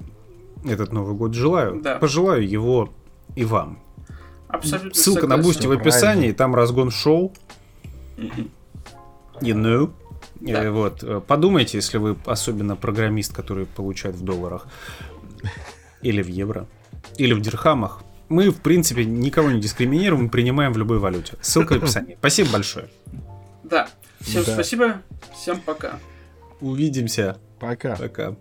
[SPEAKER 3] этот Новый год желаю. Да. Пожелаю его и вам. Абсолютно Ссылка согласен. на Бусти в описании, там разгон шоу. You know. Да. Э, вот. Э, подумайте, если вы особенно программист, который получает в долларах. Или в евро. Или в дирхамах. Мы, в принципе, никого не дискриминируем, мы принимаем в любой валюте. Ссылка в описании. <laughs> Спасибо большое.
[SPEAKER 1] Да. Всем да. спасибо. Всем пока.
[SPEAKER 3] Увидимся.
[SPEAKER 4] Пока.
[SPEAKER 3] Пока.